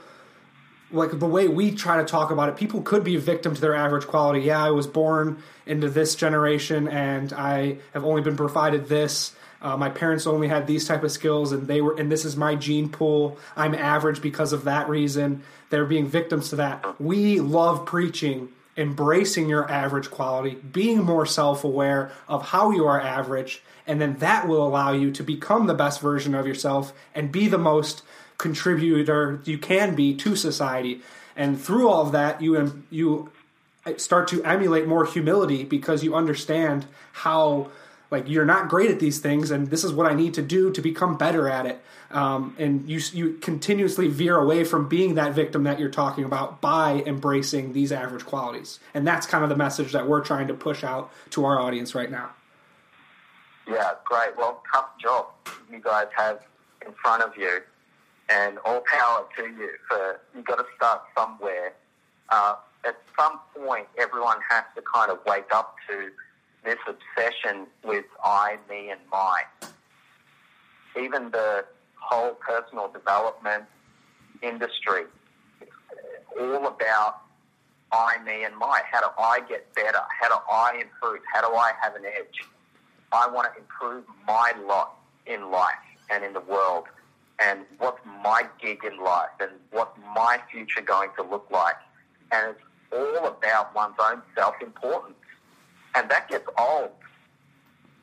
like the way we try to talk about it, people could be a victim to their average quality. Yeah, I was born into this generation, and I have only been provided this. Uh, my parents only had these type of skills, and they were, and this is my gene pool. I'm average because of that reason. They're being victims to that. We love preaching embracing your average quality, being more self aware of how you are average, and then that will allow you to become the best version of yourself and be the most contributor you can be to society. And through all of that, you you start to emulate more humility because you understand how like you're not great at these things and this is what i need to do to become better at it um, and you you continuously veer away from being that victim that you're talking about by embracing these average qualities and that's kind of the message that we're trying to push out to our audience right now Yeah, great. Well, tough job you guys have in front of you, and all power to you. For you've got to start somewhere. Uh, at some point, everyone has to kind of wake up to this obsession with I, me, and my. Even the whole personal development industry, it's all about I, me, and my. How do I get better? How do I improve? How do I have an edge? I want to improve my lot in life and in the world, and what's my gig in life, and what's my future going to look like. And it's all about one's own self-importance, and that gets old.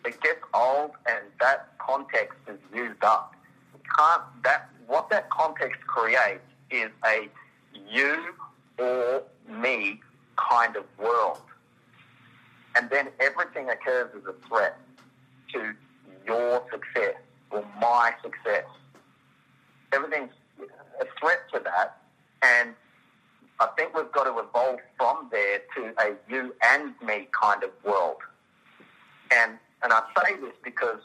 It gets old, and that context is used up. Can't that what that context creates is a you or me kind of world and then everything occurs as a threat to your success or my success. Everything's a threat to that, and I think we've got to evolve from there to a you and me kind of world. And and I say this because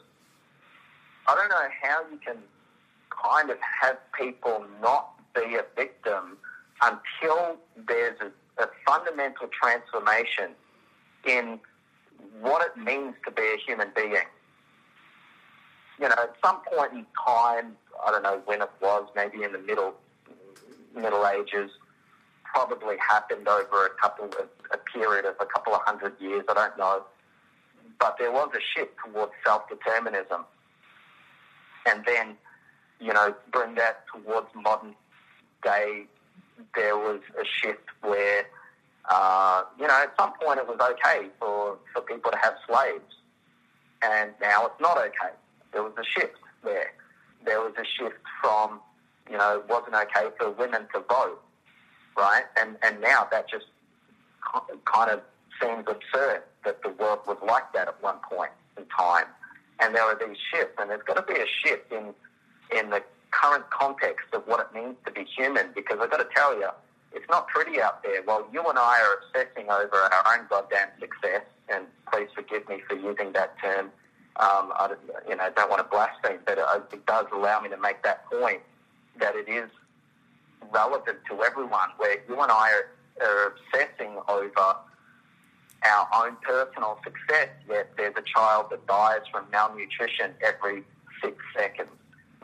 I don't know how you can kind of have people not be a victim until there's a, a fundamental transformation in what it means to be a human being. You know, at some point in time, I don't know when it was, maybe in the middle Middle Ages, probably happened over a couple of a period of a couple of hundred years. I don't know, but there was a shift towards self determinism, and then you know bring that towards modern day. There was a shift where uh, you know, at some point it was okay for, for people to have slaves, and now it's not okay. There was a shift there. There was a shift from, you know, it wasn't okay for women to vote, right? And and now that just kind of seems absurd that the world was like that at one point in time. And there are these shifts, and there's got to be a shift in in the current context of what it means to be human. Because I've got to tell you, it's not pretty out there. While you and I are obsessing over our own goddamn success, and please forgive me for using that term. Um, I you know don't want to blaspheme, but it, it does allow me to make that point that it is relevant to everyone. Where you and I are, are obsessing over our own personal success, yet there's a child that dies from malnutrition every six seconds,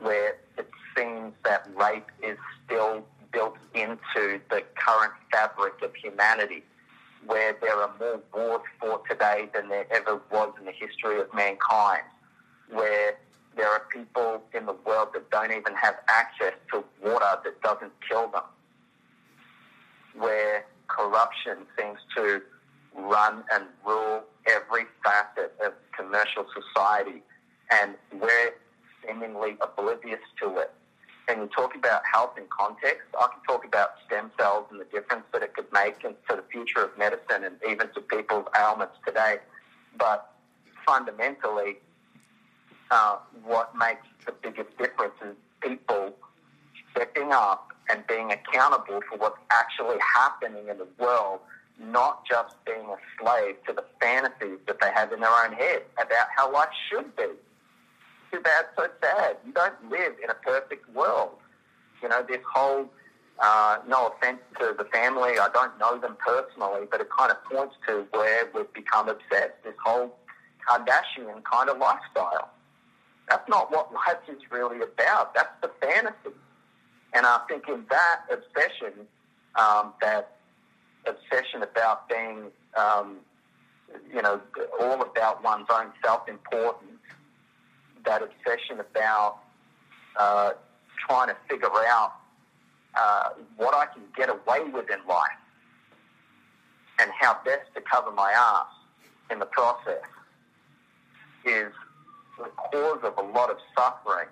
where it seems that rape is still built into the current fabric of humanity, where there are more wars fought today than there ever was in the history of mankind, where there are people in the world that don't even have access to water that doesn't kill them, where corruption seems to run and rule every facet of commercial society, and we're seemingly oblivious to it. And you talk about health in context, I can talk about stem cells and the difference that it could make to the future of medicine and even to people's ailments today. But fundamentally, uh, what makes the biggest difference is people stepping up and being accountable for what's actually happening in the world, not just being a slave to the fantasies that they have in their own head about how life should be. Too bad, so sad. You don't live in a perfect world. You know, this whole, uh, no offense to the family, I don't know them personally, but it kind of points to where we've become obsessed. This whole Kardashian kind of lifestyle. That's not what life is really about. That's the fantasy. And I think in that obsession, um, that obsession about being, um, you know, all about one's own self-importance, that obsession about uh, trying to figure out uh, what I can get away with in life and how best to cover my ass in the process is the cause of a lot of suffering.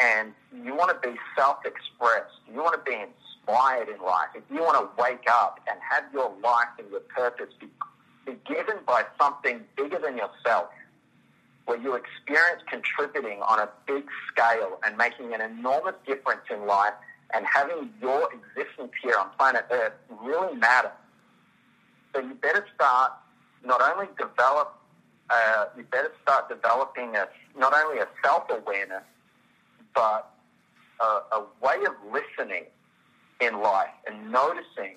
And you want to be self-expressed. You want to be inspired in life. If you want to wake up and have your life and your purpose be, be given by something bigger than yourself, where you experience contributing on a big scale and making an enormous difference in life and having your existence here on planet Earth really matter. So you better start not only develop, uh, you better start developing a, not only a self-awareness, but a, a way of listening in life and noticing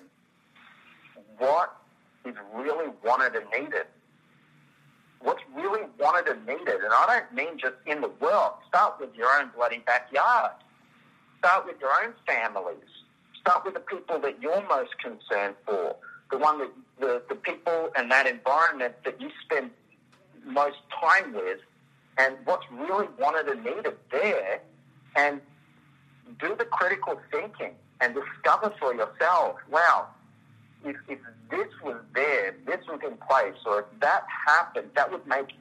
what is really wanted and needed. What's really wanted and needed. And I don't mean just in the world. Start with your own bloody backyard. Start with your own families. Start with the people that you're most concerned for. The one that the, the people and that environment that you spend most time with and what's really wanted and needed there and do the critical thinking and discover for yourself, wow, if, if this was there, this was in place, or if that happened, that would make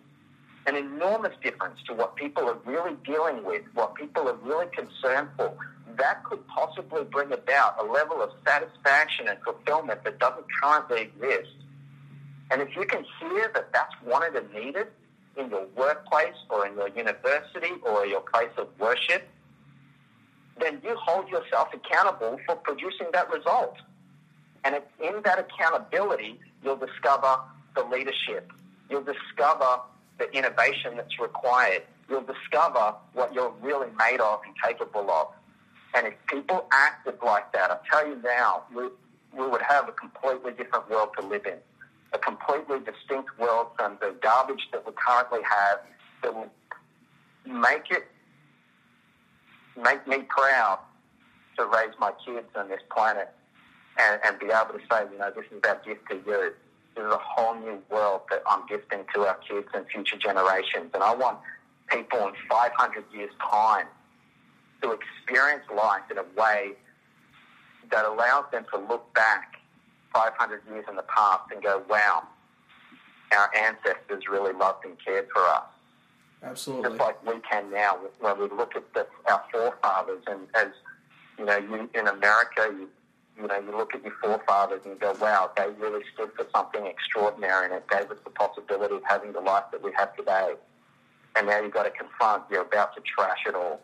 an enormous difference to what people are really dealing with, what people are really concerned for. That could possibly bring about a level of satisfaction and fulfillment that doesn't currently exist. And if you can hear that that's wanted and needed in your workplace or in your university or your place of worship, then you hold yourself accountable for producing that result. And it's in that accountability you'll discover the leadership. You'll discover the innovation that's required. You'll discover what you're really made of and capable of. And if people acted like that, I tell you now, we, we would have a completely different world to live in. A completely distinct world from the garbage that we currently have that will make it make me proud to raise my kids on this planet and, and be able to say, you know, this is our gift to you. This is a whole new world that I'm gifting to our kids and future generations. And I want people in 500 years' time to experience life in a way that allows them to look back 500 years in the past and go, wow, our ancestors really loved and cared for us Absolutely. just like we can now when we look at the, our forefathers and as you know you in America you you know you look at your forefathers and go wow they really stood for something extraordinary and it gave us the possibility of having the life that we have today and now you've got to confront you're about to trash it all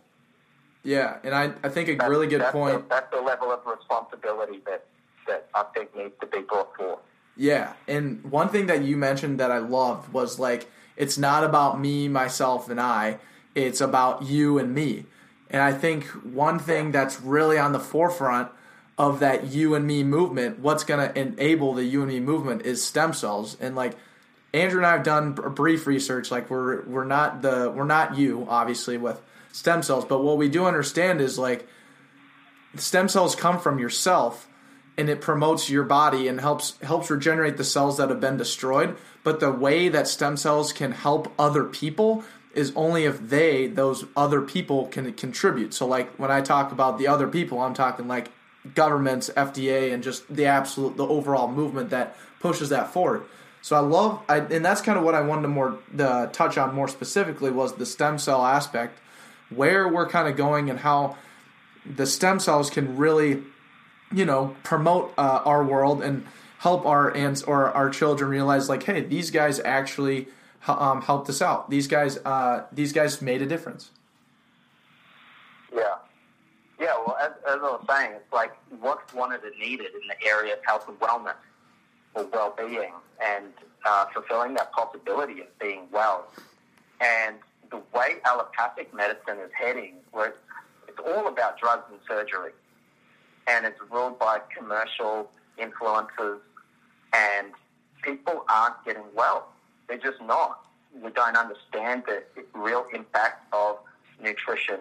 Yeah, and I, I think a That's- really good that's point. the, that's the level of responsibility that that I think needs to be brought forth Yeah, and one thing that you mentioned that I loved was like it's not about me, myself, and I. It's about you and me. And I think one thing that's really on the forefront of that you and me movement, what's going to enable the you and me movement is stem cells. And like Andrew and I have done b- brief research. Like we're we're not the we're not you obviously with stem cells, but what we do understand is like stem cells come from yourself and it promotes your body and helps helps regenerate the cells that have been destroyed. But the way that stem cells can help other people is only if they those other people can contribute. So like when I talk about the other people, I'm talking like governments, FDA, and just the absolute the overall movement that pushes that forward. So I love, I, and that's kind of what I wanted to more uh, touch on more specifically was the stem cell aspect, where we're kind of going and how the stem cells can really, you know, promote uh, our world and help our aunts or our children realize like, hey, these guys actually um, helped us out. These guys, uh, these guys made a difference. Yeah. Yeah, well, as, as I was saying, it's like what's wanted and needed in the area of health and wellness or well-being and uh, fulfilling that possibility of being well. And the way allopathic medicine is heading, where it's, it's all about drugs and surgery, and it's ruled by commercial influences, and people aren't getting well. They're just not. We don't understand the real impact of nutrition.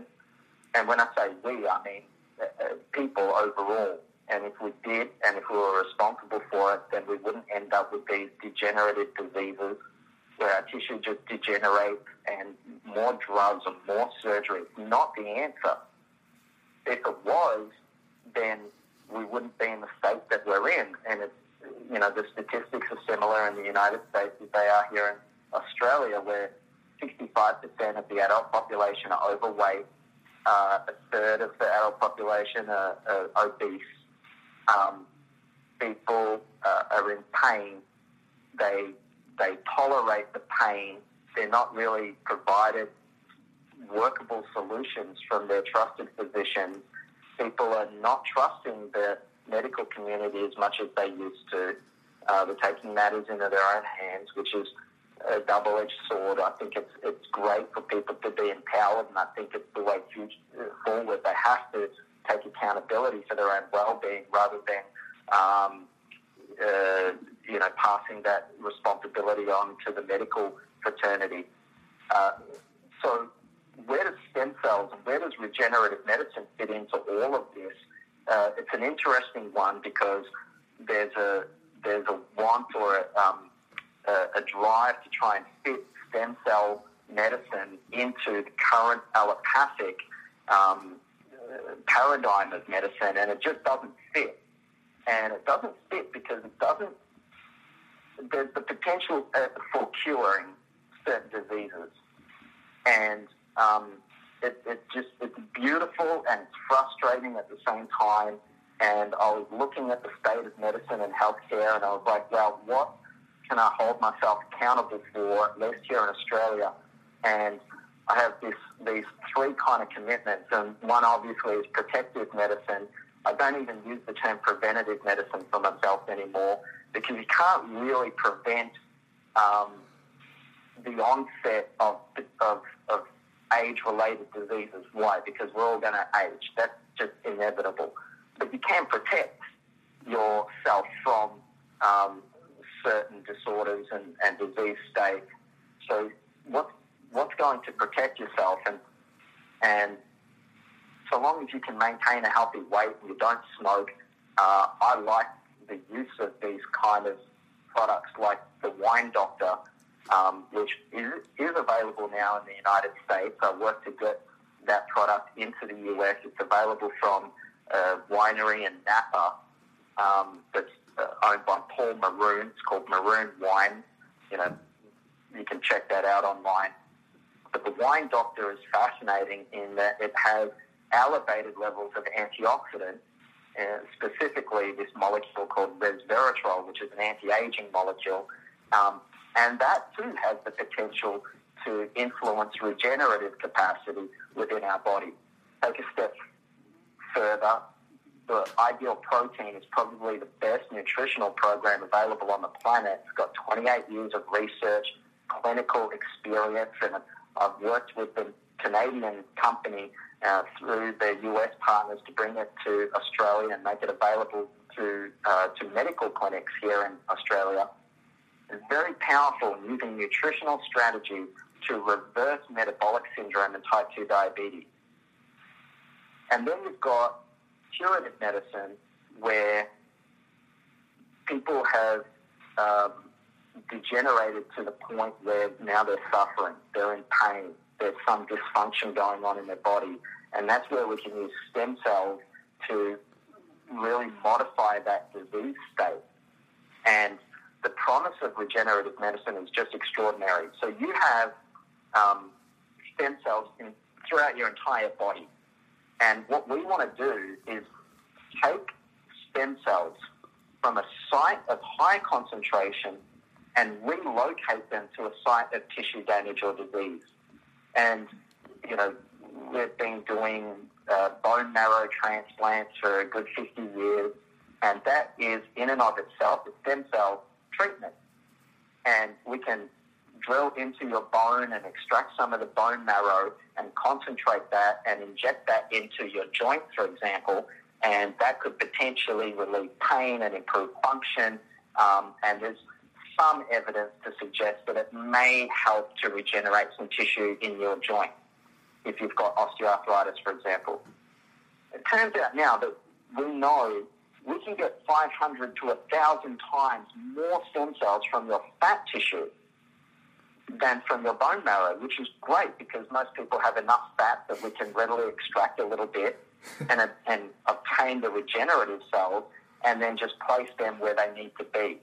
And when I say we, I mean uh, uh, people overall. And if we did, and if we were responsible for it, then we wouldn't end up with these degenerative diseases where our tissue just degenerates and more drugs and more surgery. Not the answer. If it was, then we wouldn't be in the state that we're in. And it's, you know, the statistics are similar in the United States as they are here in Australia, where 65% of the adult population are overweight, uh, a third of the adult population are, are obese. Um, people uh, are in pain. They they tolerate the pain. They're not really provided workable solutions from their trusted physicians. People are not trusting the medical community as much as they used to. Uh, they're taking matters into their own hands, which is a double-edged sword. I think it's it's great for people to be empowered, and I think it's the way future, forward. They have to take accountability for their own well-being rather than um, uh, you know passing that responsibility on to the medical fraternity. Uh, so, where does stem cells and where does regenerative medicine fit into all of this? Uh, it's an interesting one because there's a there's a want or a, um, a, a drive to try and fit stem cell medicine into the current allopathic um, paradigm of medicine, and it just doesn't fit. And it doesn't fit because it doesn't. There's the potential uh, for curing certain diseases, and um, it, it just it's beautiful and it's frustrating at the same time. And I was looking at the state of medicine and healthcare, and I was like, well, what can I hold myself accountable for, at least here in Australia? And I have this these three kind of commitments, and one obviously is protective medicine. I don't even use the term preventative medicine for myself anymore because you can't really prevent um, the onset of, of, of age-related diseases. Why? Because we're all going to age. That's just inevitable. But you can protect yourself from um, certain disorders and, and disease states. So what's, what's going to protect yourself? And, and so long as you can maintain a healthy weight and you don't smoke, uh, I like the use of these kind of products like the Wine Doctor, um, which is, is available now in the United States. I work to get that product into the US. It's available from a winery in Napa um, that's uh, owned by Paul Maroon. It's called Maroon Wine. You know, you can check that out online. But the Wine Doctor is fascinating in that it has elevated levels of antioxidants, uh, specifically this molecule called resveratrol, which is an anti-aging molecule, um, and that too has the potential to influence regenerative capacity within our body. Take a step further, the Ideal Protein is probably the best nutritional program available on the planet. It's got 28 years of research, clinical experience, and I've worked with the Canadian company uh, through their US partners to bring it to Australia and make it available to, uh, to medical clinics here in Australia. It's very powerful in using nutritional strategies to reverse metabolic syndrome and type 2 diabetes. And then you've got curative medicine where people have um, degenerated to the point where now they're suffering, they're in pain, there's some dysfunction going on in their body, and that's where we can use stem cells to really modify that disease state. And the promise of regenerative medicine is just extraordinary. So you have um, stem cells in, throughout your entire body. And what we want to do is take stem cells from a site of high concentration and relocate them to a site of tissue damage or disease. And, you know, we've been doing uh, bone marrow transplants for a good 50 years, and that is in and of itself a stem cell treatment. And we can drill into your bone and extract some of the bone marrow and concentrate that and inject that into your joint, for example, and that could potentially relieve pain and improve function. Um, and there's some evidence to suggest that it may help to regenerate some tissue in your joint if you've got osteoarthritis, for example. It turns out now that we know we can get 500 to 1,000 times more stem cells from your fat tissue than from your bone marrow, which is great because most people have enough fat that we can readily extract a little bit and, and obtain the regenerative cells and then just place them where they need to be.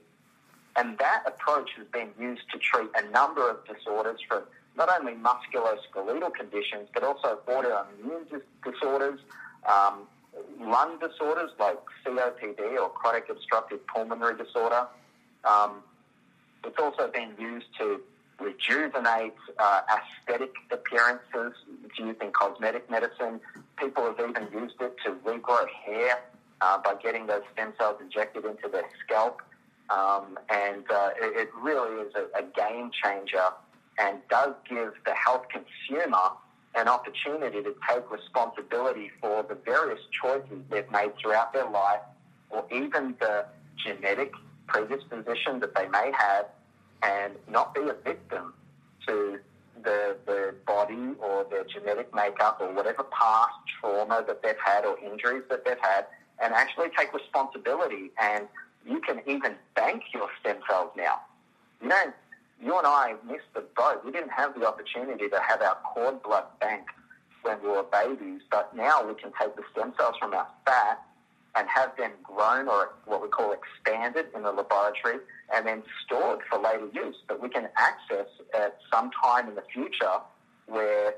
And that approach has been used to treat a number of disorders from not only musculoskeletal conditions, but also autoimmune dis- disorders, um, lung disorders like COPD or chronic obstructive pulmonary disorder. Um, it's also been used to rejuvenate uh, aesthetic appearances. It's used in cosmetic medicine. People have even used it to regrow hair uh, by getting those stem cells injected into their scalp. Um, and uh, it, it really is a, a game changer and does give the health consumer an opportunity to take responsibility for the various choices they've made throughout their life or even the genetic predisposition that they may have and not be a victim to the, the body or their genetic makeup or whatever past trauma that they've had or injuries that they've had and actually take responsibility and you can even bank your stem cells now. You know, you and I missed the boat. We didn't have the opportunity to have our cord blood bank when we were babies, but now we can take the stem cells from our fat and have them grown or what we call expanded in the laboratory and then stored for later use that we can access at some time in the future where,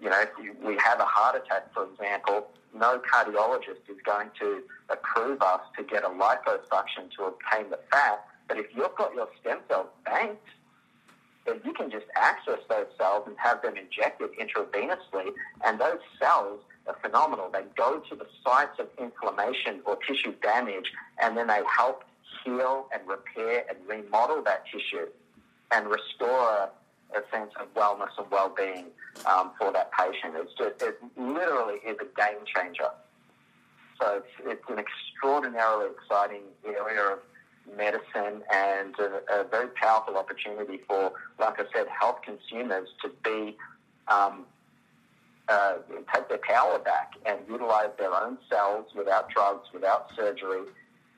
you know, if we have a heart attack, for example, no cardiologist is going to approve us to get a liposuction to obtain the fat. But if you've got your stem cells banked, then you can just access those cells and have them injected intravenously, and those cells are phenomenal. They go to the sites of inflammation or tissue damage, and then they help heal and repair and remodel that tissue and restore a, a sense of wellness and well-being um, for that patient. It's just, it literally is a game changer. So it's, it's an extraordinarily exciting area of medicine and a, a very powerful opportunity for, like I said, health consumers to be um, uh, take their power back and utilize their own cells without drugs, without surgery,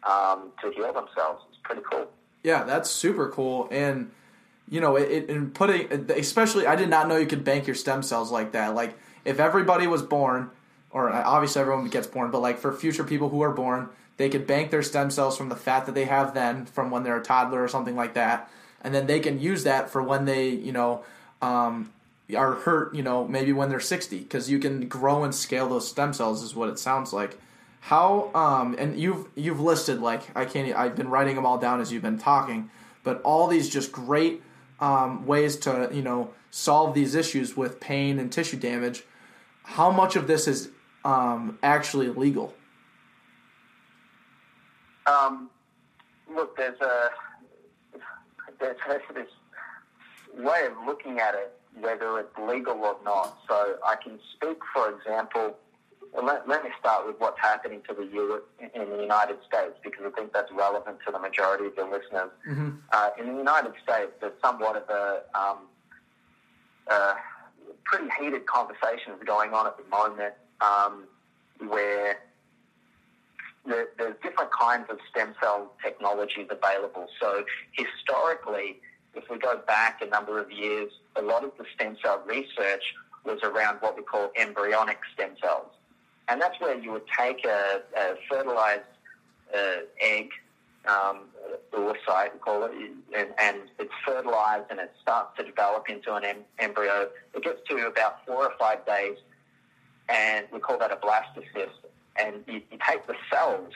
um, to heal themselves. It's pretty cool. Yeah, that's super cool. And you know, it, in putting especially, I did not know you could bank your stem cells like that. Like if everybody was born, or obviously everyone gets born, but like for future people who are born, they could bank their stem cells from the fat that they have then, from when they're a toddler or something like that, and then they can use that for when they, you know, um, are hurt. You know, maybe when they're sixty, because you can grow and scale those stem cells, is what it sounds like. How um and you've you've listed like I can't I've been writing them all down as you've been talking, but all these just great um, ways to you know solve these issues with pain and tissue damage. How much of this is um, actually legal? Um, look, there's a there's this way of looking at it, whether it's legal or not. So I can speak, for example. Let, let me start with what's happening to the U in the United States because I think that's relevant to the majority of your listeners. Uh, in the United States, there's somewhat of a um, uh, pretty heated conversations going on at the moment um, where there, there's different kinds of stem cell technologies available. So historically, if we go back a number of years, a lot of the stem cell research was around what we call embryonic stem cells. And that's where you would take a, a fertilized uh, egg, um, oocyte, we call it, and, and it's fertilized and it starts to develop into an em- embryo. It gets to about four or five days, and we call that a blastocyst. And you, you take the cells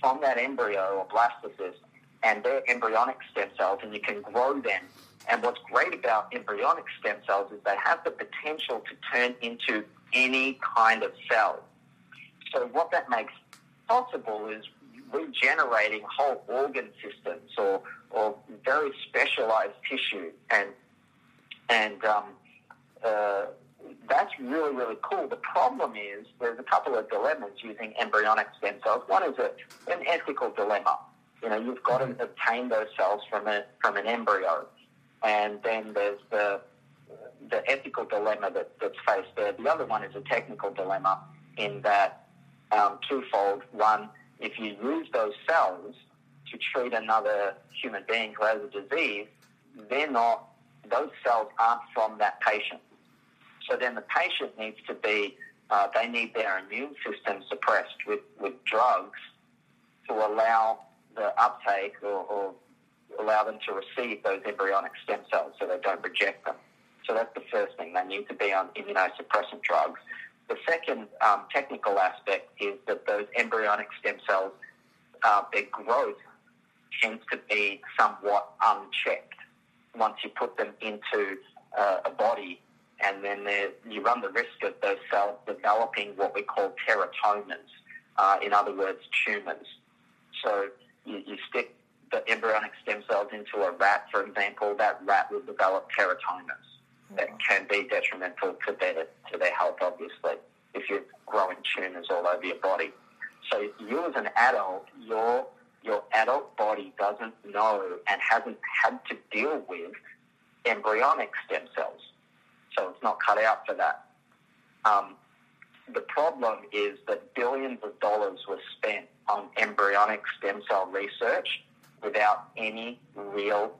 from that embryo or blastocyst, and they're embryonic stem cells, and you can grow them. And what's great about embryonic stem cells is they have the potential to turn into any kind of cell. So what that makes possible is regenerating whole organ systems or, or very specialized tissue. And, and um, uh, that's really, really cool. The problem is there's a couple of dilemmas using embryonic stem cells. One is a, an ethical dilemma. You know, you've got to obtain those cells from a, from an embryo. And then there's the, the ethical dilemma that, that's faced there. The other one is a technical dilemma in that um, twofold. One, if you use those cells to treat another human being who has a disease, they're not, those cells aren't from that patient. So then the patient needs to be, uh, they need their immune system suppressed with, with drugs to allow the uptake or, or allow them to receive those embryonic stem cells so they don't reject them. So that's the first thing. They need to be on immunosuppressant drugs. The second um, technical aspect is that those embryonic stem cells, uh, their growth tends to be somewhat unchecked once you put them into uh, a body, and then you run the risk of those cells developing what we call teratomas, uh, in other words, tumours. So you, you stick the embryonic stem cells into a rat, for example, that rat will develop teratomas that can be detrimental to their to their health, obviously, if you're growing tumours all over your body. So you as an adult, your your adult body doesn't know and hasn't had to deal with embryonic stem cells, so it's not cut out for that. Um, the problem is that billions of dollars were spent on embryonic stem cell research without any real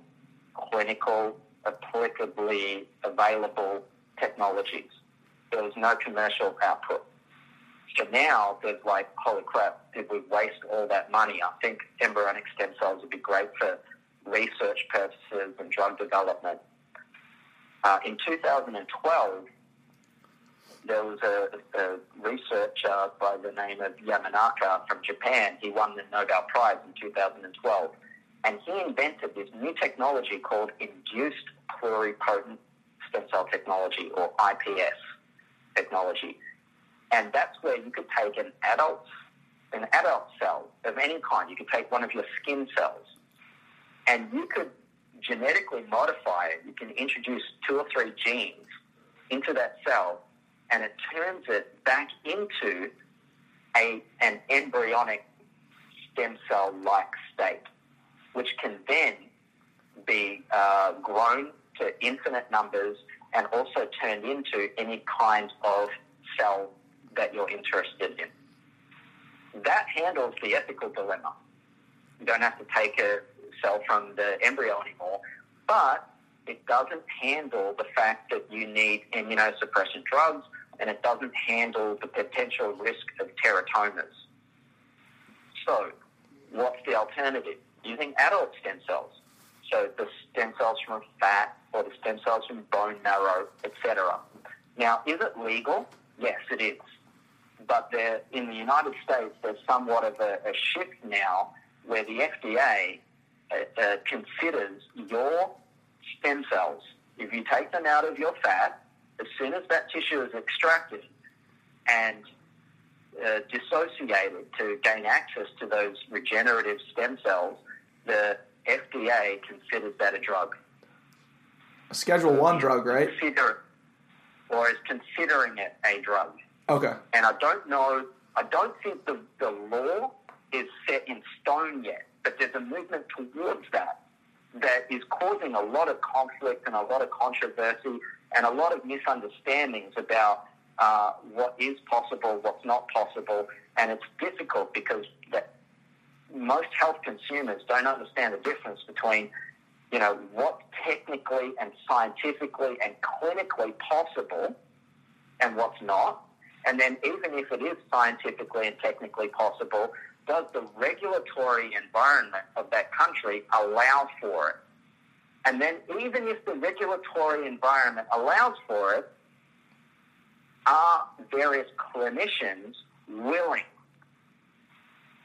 clinical, applicably available technologies. There was no commercial output. So now there's like, holy crap, did we waste all that money? I think embryonic stem cells would be great for research purposes and drug development. Uh, in 2012, there was a, a researcher by the name of Yamanaka from Japan. He won the Nobel Prize in 2012. And he invented this new technology called induced pluripotent stem cell technology, or IPS technology. And that's where you could take an adult, an adult cell of any kind. You could take one of your skin cells, and you could genetically modify it. You can introduce two or three genes into that cell, and it turns it back into a an embryonic stem cell like state, which can then be uh, grown to infinite numbers and also turned into any kind of cell that you're interested in. That handles the ethical dilemma. You don't have to take a cell from the embryo anymore, but it doesn't handle the fact that you need immunosuppressant drugs and it doesn't handle the potential risk of teratomas. So, what's the alternative? Using adult stem cells. So, the stem cells from fat or the stem cells from bone marrow, etc. Now, is it legal? Yes, it is. But in the United States, there's somewhat of a, a shift now where the FDA uh, considers your stem cells, if you take them out of your fat, as soon as that tissue is extracted and uh, dissociated to gain access to those regenerative stem cells, the FDA considers that a drug. A Schedule one drug, right? Consider, or is considering it a drug. Okay. And I don't know, I don't think the, the law is set in stone yet, but there's a movement towards that that is causing a lot of conflict and a lot of controversy and a lot of misunderstandings about uh, what is possible, what's not possible, and it's difficult because that most health consumers don't understand the difference between you know what's technically and scientifically and clinically possible and what's not. And then even if it is scientifically and technically possible, does the regulatory environment of that country allow for it? And then even if the regulatory environment allows for it, are various clinicians willing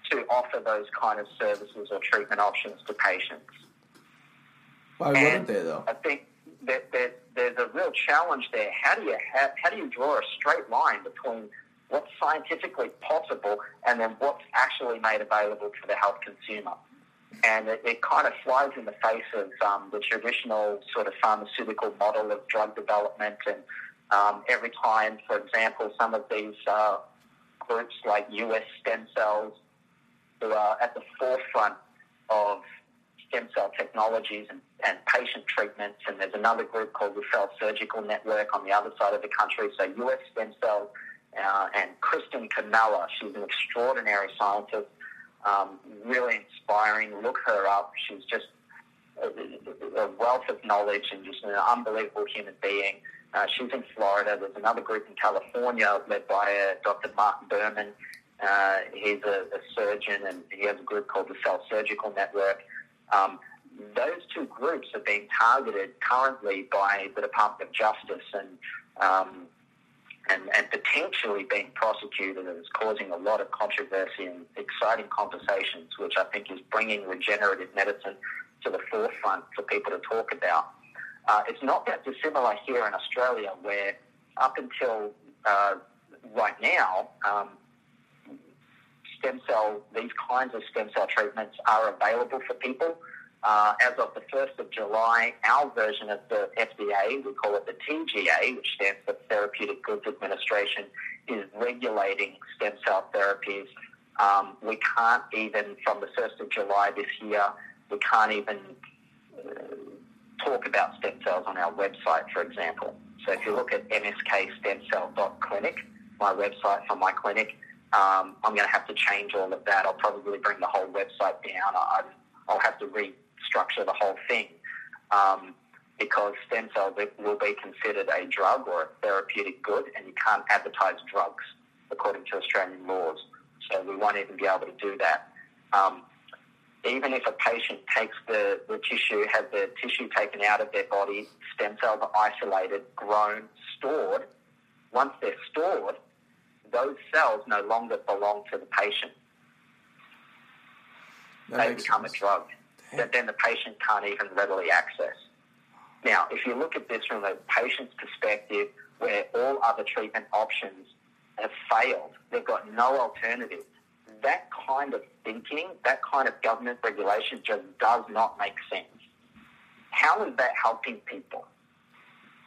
to offer those kind of services or treatment options to patients? Why wouldn't they though? I think that, that there's a real challenge there. How do you ha how do you draw a straight line between what's scientifically possible and then what's actually made available to the health consumer? And it, it kind of flies in the face of um, the traditional sort of pharmaceutical model of drug development. And um, every time, for example, some of these uh, groups like US Stem Cells, who are at the forefront of stem cell technologies and, and patient treatments. And there's another group called the Cell Surgical Network on the other side of the country. So US Stem Cells uh, and Kristin Comella, she's an extraordinary scientist, um, really inspiring. Look her up. She's just a, a wealth of knowledge and just an unbelievable human being. Uh, she's in Florida. There's another group in California led by uh, Dr. Mark Berman. Uh, he's a, a surgeon, and he has a group called the Cell Surgical Network. Um, those two groups are being targeted currently by the Department of Justice and um, and, and potentially being prosecuted is causing a lot of controversy and exciting conversations, which I think is bringing regenerative medicine to the forefront for people to talk about. Uh, it's not that dissimilar here in Australia, where up until uh, right now, um, stem cell, these kinds of stem cell treatments are available for people. Uh, as of the 1st of July, our version of the FDA, we call it the TGA, which stands for Therapeutic Goods Administration, is regulating stem cell therapies. Um, we can't even, from the 1st of July this year, we can't even uh, talk about stem cells on our website, for example. So if you look at mskstemcell.clinic, my website for my clinic, um, I'm going to have to change all of that. I'll probably bring the whole website down. I, I'll have to restructure the whole thing um, because stem cells will be considered a drug or a therapeutic good, and you can't advertise drugs according to Australian laws. So we won't even be able to do that. Um, even if a patient takes the, the tissue, has the tissue taken out of their body, stem cells are isolated, grown, stored. Once they're stored, those cells no longer belong to the patient. That they become sense. a drug that then the patient can't even readily access. Now, if you look at this from the patient's perspective, where all other treatment options have failed, they've got no alternative. That kind of thinking, that kind of government regulation just does not make sense. How is that helping people?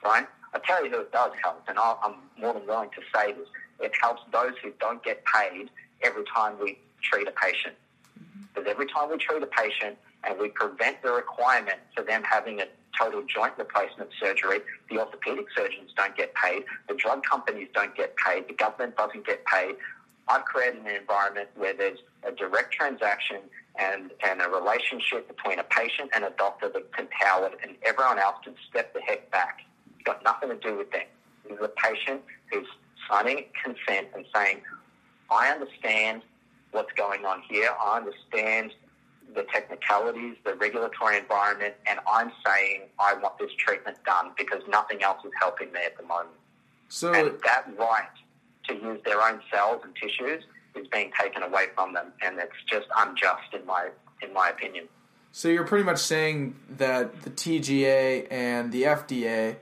Right? I tell you who it does help, and I'll- I'm more than willing to say this. It helps those who don't get paid every time we treat a patient. Mm-hmm. Because every time we treat a patient and we prevent the requirement for them having a total joint replacement surgery, the orthopedic surgeons don't get paid, the drug companies don't get paid, the government doesn't get paid. I've created an environment where there's a direct transaction and, and a relationship between a patient and a doctor that's empowered, and everyone else can step the heck back. It's got nothing to do with them. Is a patient who's signing consent and saying, I understand what's going on here. I understand the technicalities, the regulatory environment, and I'm saying I want this treatment done because nothing else is helping me at the moment. So And that right to use their own cells and tissues is being taken away from them, and it's just unjust in my in my opinion. So you're pretty much saying that the TGA and the FDA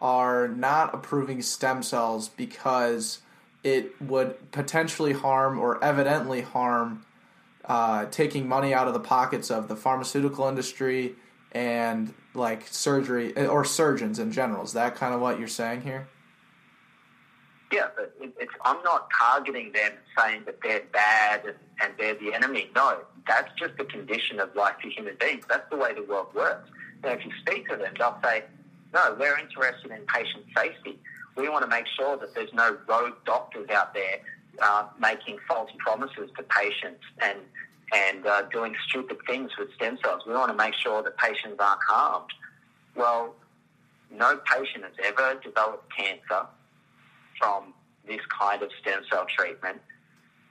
are not approving stem cells because it would potentially harm or evidently harm uh, taking money out of the pockets of the pharmaceutical industry and like surgery or surgeons in general. Is that kind of what you're saying here? Yeah, but it's, I'm not targeting them saying that they're bad and, and they're the enemy. No, that's just the condition of life for human beings. That's the way the world works. Now, if you speak to them, they'll say, no, we're interested in patient safety. We want to make sure that there's no rogue doctors out there uh, making false promises to patients and and uh, doing stupid things with stem cells. We want to make sure that patients aren't harmed. Well, no patient has ever developed cancer from this kind of stem cell treatment.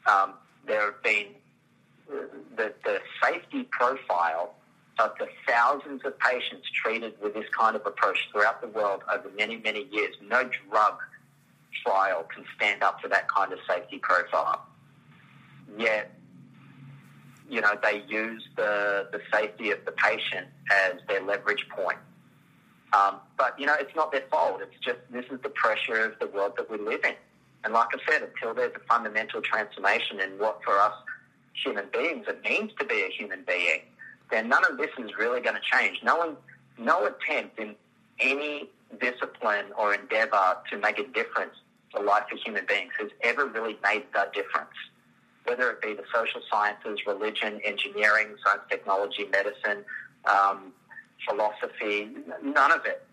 Um, there have been the, the safety profile of the thousands of patients treated with this kind of approach throughout the world over many, many years. No drug trial can stand up to that kind of safety profile. Yet, you know, they use the, the safety of the patient as their leverage point. Um, but, you know, it's not their fault. It's just this is the pressure of the world that we live in. And like I said, until there's a fundamental transformation in what for us human beings it means to be a human being, then none of this is really going to change. No one, no attempt in any discipline or endeavor to make a difference the life of human beings has ever really made that difference. Whether it be the social sciences, religion, engineering, science, technology, medicine, um, philosophy, none of it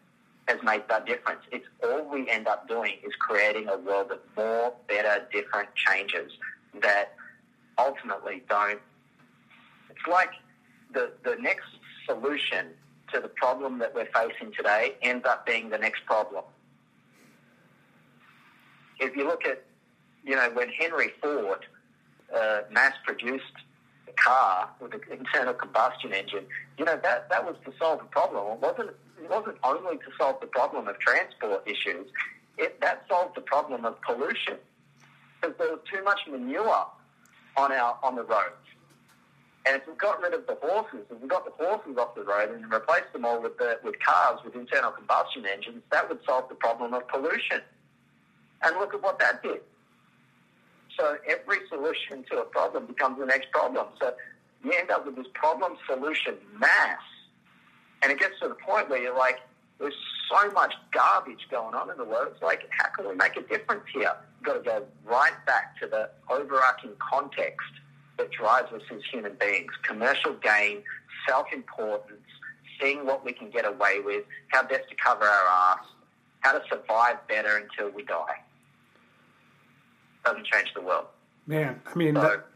has made that difference. It's all we end up doing is creating a world of more, better, different changes that ultimately don't. It's like the, the next solution to the problem that we're facing today ends up being the next problem. If you look at, you know, when Henry Ford uh, mass-produced a car with an internal combustion engine, you know, that, that was to solve a problem. It wasn't, it wasn't only to solve the problem of transport issues, it, that solved the problem of pollution because there was too much manure on our on the roads. And if we got rid of the horses, if we got the horses off the road and replaced them all with the, with cars with internal combustion engines, that would solve the problem of pollution. And look at what that did. So every solution to a problem becomes the next problem. So you end up with this problem solution mass. And it gets to the point where you're like, there's so much garbage going on in the world. It's like, how can we make a difference here? You've got to go right back to the overarching context that drives us as human beings. Commercial gain, self-importance, seeing what we can get away with, how best to cover our ass, how to survive better until we die. Doesn't change the world. Man, I mean, So, that,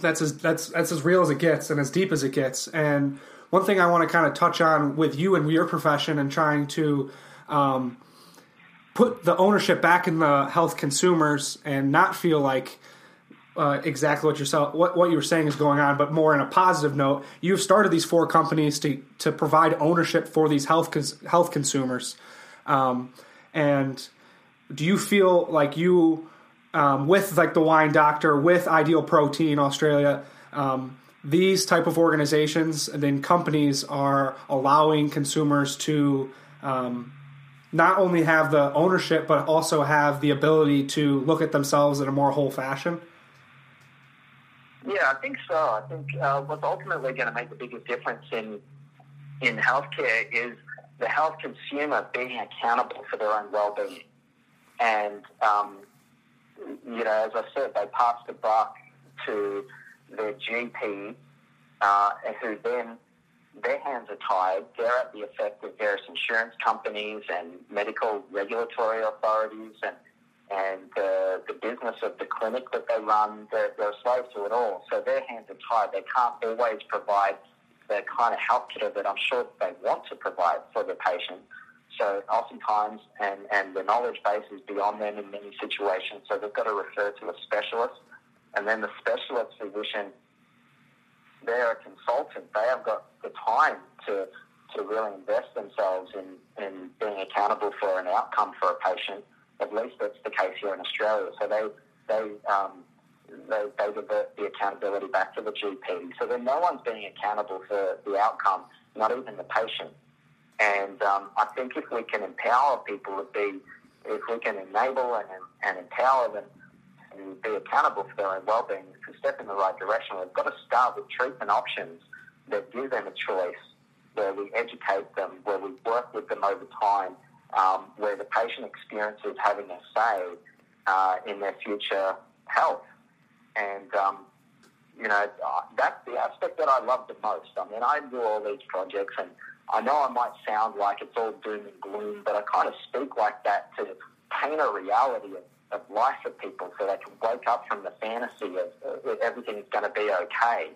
that's as that's that's as real as it gets and as deep as it gets. And one thing I want to kind of touch on with you and your profession and trying to um, put the ownership back in the health consumers and not feel like uh, exactly what yourself what, what you were saying is going on, but more in a positive note. You've started these four companies to to provide ownership for these health cons- health consumers, um, and do you feel like you um, with like the Wine Doctor, with Ideal Protein Australia, um, these type of organizations and then companies are allowing consumers to um, not only have the ownership but also have the ability to look at themselves in a more whole fashion. Yeah, I think so. I think uh, what's ultimately going to make the biggest difference in in healthcare is the health consumer being accountable for their own well-being. And um, you know, as I said, they pass the buck to their GP, uh, who then their hands are tied. They're at the effect of various insurance companies and medical regulatory authorities and and the, the business of the clinic that they run, they're, they're slaves to it all. So their hands are tied. They can't always provide the kind of healthcare that I'm sure they want to provide for the patient. So oftentimes, and, and the knowledge base is beyond them in many situations, so they've got to refer to a specialist. And then the specialist physician, they're a consultant. They have got the time to, to really invest themselves in, in being accountable for an outcome for a patient. At least that's the case here in Australia. So they, they, um, they, they revert the accountability back to the GP. So then no one's being accountable for the outcome, not even the patient. And um, I think if we can empower people to be, if we can enable and, and empower them and be accountable for their own well-being, to step in the right direction, we've got to start with treatment options that give them a choice, where we educate them, where we work with them over time, um, where the patient experiences having a say uh, in their future health. And um, you know, uh, that's the aspect that I love the most. I mean, I do all these projects, and I know I might sound like it's all doom and gloom, but I kind of speak like that to paint a reality of, of life for people so they can wake up from the fantasy of uh, everything's going to be okay.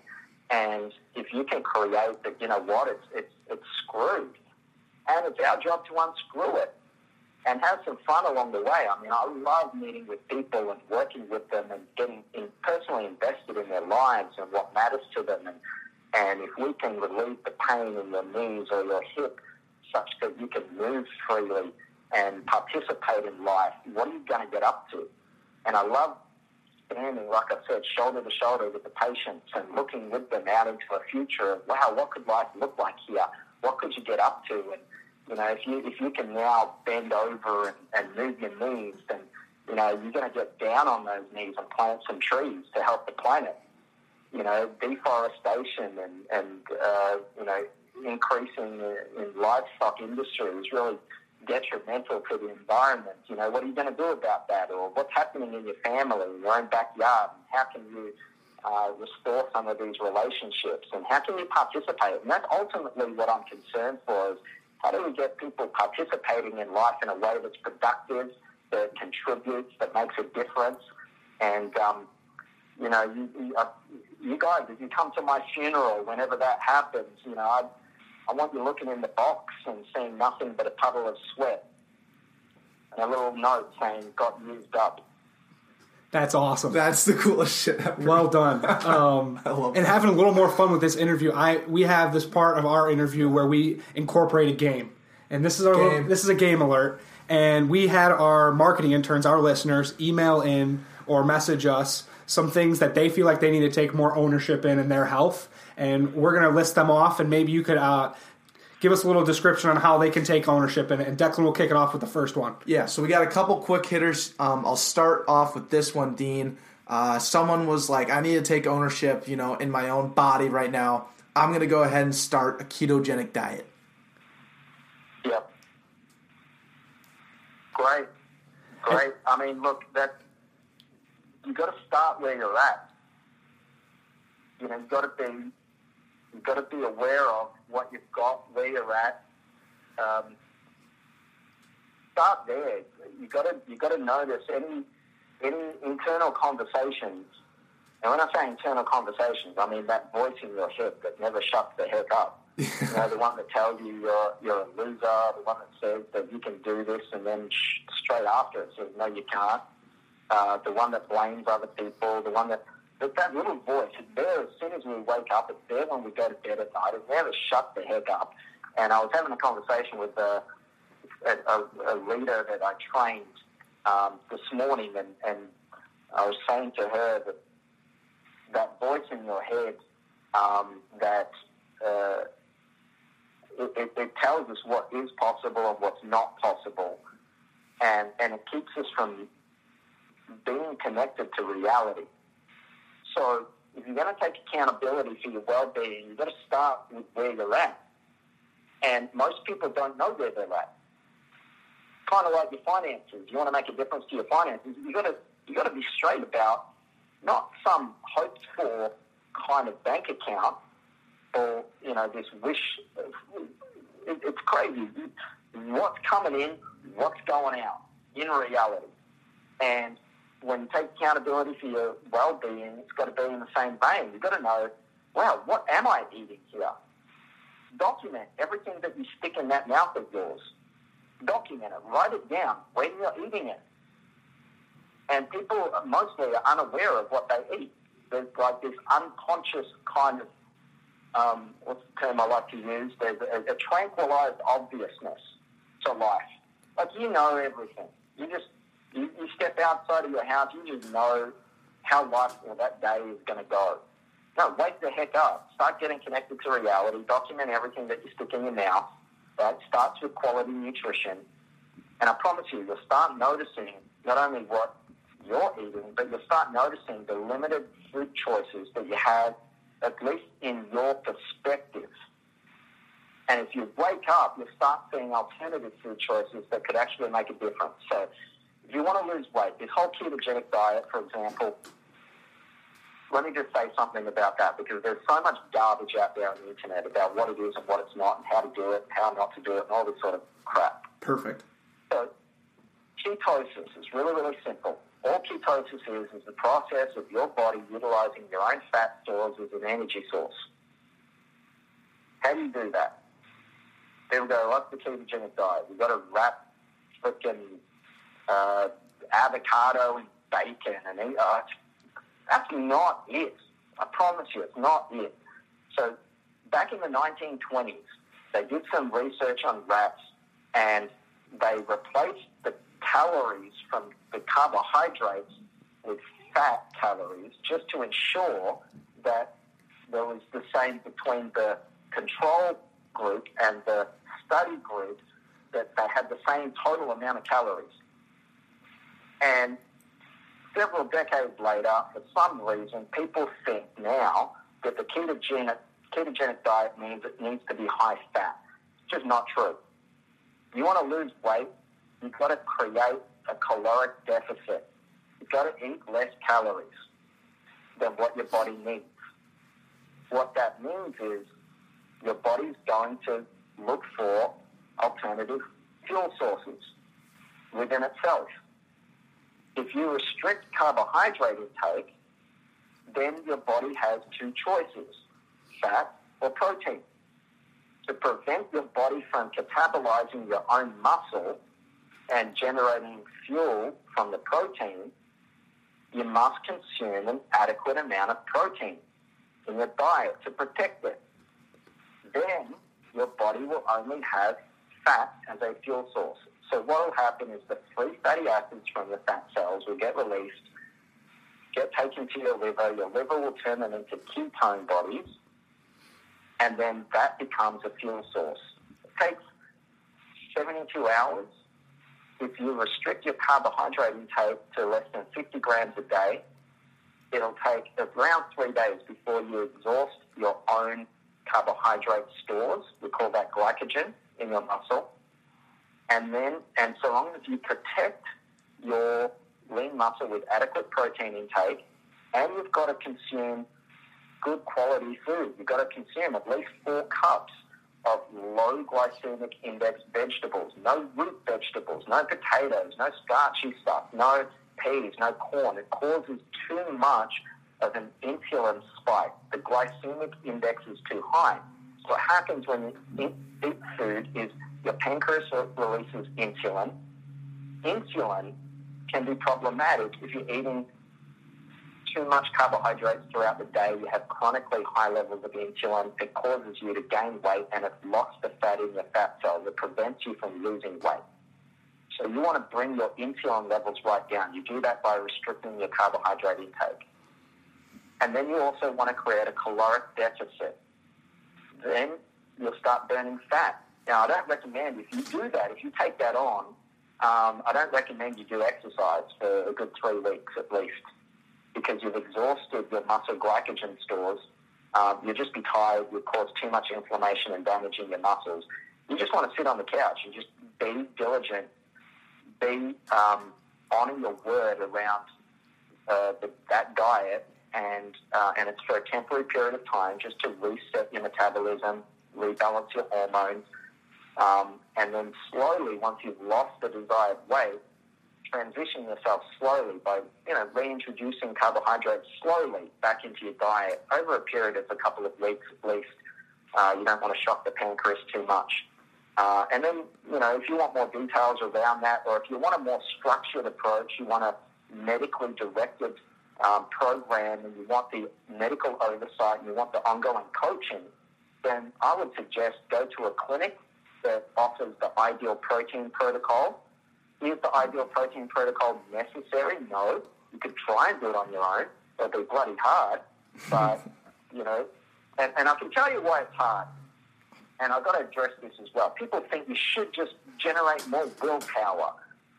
And if you can create that, you know what, it's, it's, it's screwed. And it's our job to unscrew it and have some fun along the way. I mean, I love meeting with people and working with them and getting in, personally invested in their lives and what matters to them. And, and if we can relieve the pain in your knees or your hip such that you can move freely and participate in life, what are you going to get up to? And I love standing, like I said, shoulder to shoulder with the patients and looking with them out into the future of, wow, what could life look like here? What could you get up to? And, you know, if you, if you can now bend over and, and move your knees, then, you know, you're going to get down on those knees and plant some trees to help the planet. You know, deforestation and, and uh, you know, increasing in livestock industry is really detrimental to the environment. You know, what are you going to do about that? Or what's happening in your family, in your own backyard? And how can you uh, restore some of these relationships? And how can you participate? And that's ultimately what I'm concerned for is how do we get people participating in life in a way that's productive, that contributes, that makes a difference? And, um, you know, you, you, uh, you guys, if you come to my funeral, whenever that happens, you know, I, I want you looking in the box and seeing nothing but a puddle of sweat and a little note saying, got used up. That's awesome. That's the coolest shit ever. Well done. Um, I love and that. having a little more fun with this interview. I we have this part of our interview where we incorporate a game, and this is our little- this is a game alert. And we had our marketing interns, our listeners, email in or message us some things that they feel like they need to take more ownership in in their health, and we're going to list them off. And maybe you could uh, give us a little description on how they can take ownership in it. And Declan will kick it off with the first one. Yeah, so we got a couple quick hitters. Um, I'll start off with this one, Dean. Uh, someone was like, I need to take ownership, you know, in my own body right now. I'm going to go ahead and start a ketogenic diet. Yep. Great. Great. I mean, look, that you got to start where you're at. You know, you got to be you got to be aware of what you've got, where you're at. Um, start there. You got to you got to notice any any internal conversations. And when I say internal conversations, I mean that voice in your head that never shuts the heck up. you know, the one that tells you you're you're a loser, the one that says that you can do this, and then sh- straight after it says no, you can't. Uh, the one that blames other people, the one that that, little voice is there as soon as we wake up. It's there when we go to bed at night. It never shuts the heck up. And I was having a conversation with a, a, a, a leader that I trained um, this morning, and, and I was saying to her that that voice in your head um, that uh, it, it, it tells us what is possible and what's not possible, and and it keeps us from being connected to reality. So if you're going to take accountability for your well-being, you've got to start with where you're at. And most people don't know where they're at. Kind of like your finances. You want to make a difference to your finances. You got to you got to be straight about not some hoped for kind of bank account or you know this wish. It, it's crazy. What's coming in, what's going out in reality, and when you take accountability for your well-being, it's got to be in the same vein. You've got to know, wow, what am I eating here? Document everything that you stick in that mouth of yours. Document it. Write it down when you're eating it. And people mostly are unaware of what they eat. There's like this unconscious kind of, um, what's the term I like to use? There's a, a tranquilized obviousness to life. Like you know everything. You just you, you step outside of your house, you just know how life or that day is going to go. No, wake the heck up. Start getting connected to reality. Document everything that you stick in your mouth. Right? Starts with quality nutrition. And I promise you, you'll start noticing not only what you're eating, but you'll start noticing the limited food choices that you have, at least in your perspective. And if you wake up, you'll start seeing alternative food choices that could actually make a difference. So if you want to lose weight, this whole ketogenic diet, for example, let me just say something about that because there's so much garbage out there on the internet about what it is and what it's not and how to do it, and how not to do it, and all this sort of crap. Perfect. So ketosis is really, really simple. All ketosis is is the process of your body utilizing your own fat stores as an energy source. How do you do that? People go, what's the ketogenic diet? We've got to wrap frickin' uh, avocado and bacon and eat. Oh, it's- that's not it. I promise you, it's not it. So back in the 1920s, they did some research on rats and they replaced the calories from the carbohydrates with fat calories just to ensure that there was the same between the control group and the study group that they had the same total amount of calories. And several decades later, for some reason, people think now that the ketogenic, ketogenic diet means it needs to be high fat. It's just not true. You want to lose weight, you've got to create a caloric deficit. You've got to eat less calories than what your body needs. What that means is your body's going to look for alternative fuel sources within itself. If you restrict carbohydrate intake, then your body has two choices, fat or protein. To prevent your body from catabolizing your own muscle and generating fuel from the protein, you must consume an adequate amount of protein in your diet to protect it. Then your body will only have fat as a fuel source. So what will happen is the free fatty acids from the fat cells will get released, get taken to your liver. Your liver will turn them into ketone bodies, and then that becomes a fuel source. It takes 72 hours. If you restrict your carbohydrate intake to less than 50 grams a day, it'll take around three days before you exhaust your own carbohydrate stores. We call that glycogen in your muscle. And then, and so long as you protect your lean muscle with adequate protein intake, and you've got to consume good quality food. You've got to consume at least four cups of low glycemic index vegetables, no root vegetables, no potatoes, no starchy stuff, no peas, no corn. It causes too much of an insulin spike. The glycemic index is too high. So what happens when you eat, food is your pancreas releases insulin. Insulin can be problematic if you're eating too much carbohydrates throughout the day. You have chronically high levels of insulin. It causes you to gain weight and it locks the fat in your fat cells. It prevents you from losing weight. So you want to bring your insulin levels right down. You do that by restricting your carbohydrate intake. And then you also want to create a caloric deficit. Then you'll start burning fat. Now, I don't recommend if you do that, if you take that on, um, I don't recommend you do exercise for a good three weeks at least because you've exhausted your muscle glycogen stores. Um, you'll just be tired. You'll cause too much inflammation and damage in your muscles. You just want to sit on the couch and just be diligent, be um, your word around uh, the, that diet, and uh, and it's for a temporary period of time, just to reset your metabolism, rebalance your hormones, um, and then slowly, once you've lost the desired weight, transition yourself slowly by you know reintroducing carbohydrates slowly back into your diet over a period of a couple of weeks at least. Uh, you don't want to shock the pancreas too much. Uh, and then, you know, if you want more details around that, or if you want a more structured approach, you want a medically directed um, program, and you want the medical oversight, and you want the ongoing coaching, then I would suggest go to a clinic that offers the ideal protein protocol. Is the ideal protein protocol necessary? No. You could try and do it on your own. It'll be bloody hard. But, you know, and, and I can tell you why it's hard. And I've got to address this as well. People think you should just generate more willpower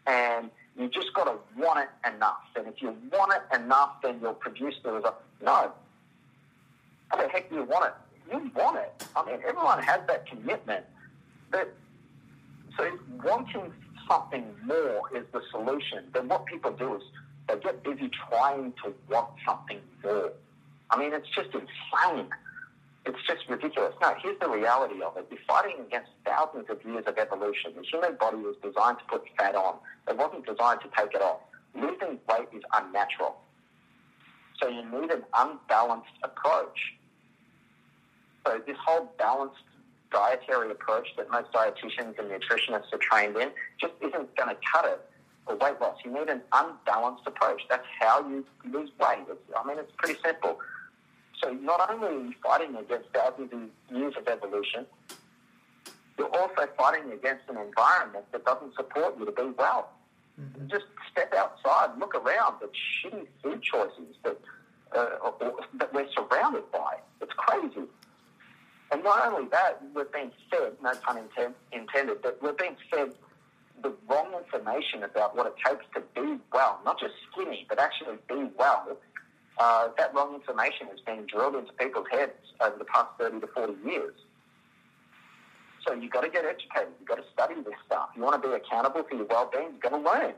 and you just got to want it enough. And if you want it enough, then you'll produce the result. No. How the heck do you want it? You want it. I mean, everyone has that commitment. But so wanting something more is the solution. Then what people do is they get busy trying to want something more. I mean, it's just insane. it's just ridiculous. No, here's the reality of it. You're fighting against thousands of years of evolution. The human body was designed to put fat on. It wasn't designed to take it off. Losing weight is unnatural. So you need an unbalanced approach. So this whole balanced dietary approach that most dietitians and nutritionists are trained in just isn't going to cut it for weight loss. You need an unbalanced approach. That's how you lose weight. It's, I mean, it's pretty simple. So not only are you fighting against thousands of years of evolution, you're also fighting against an environment that doesn't support you to be well. Just step outside, look around the shitty food choices that uh, or- that we're surrounded by. It's crazy. And not only that, we're being fed, no pun inten- intended, but we're being fed the wrong information about what it takes to be well, not just skinny, but actually be well. Uh, that wrong information has been drilled into people's heads over the past 30 to 40 years. So you've got to get educated. You've got to study this stuff. You want to be accountable for your well-being, you've got to learn.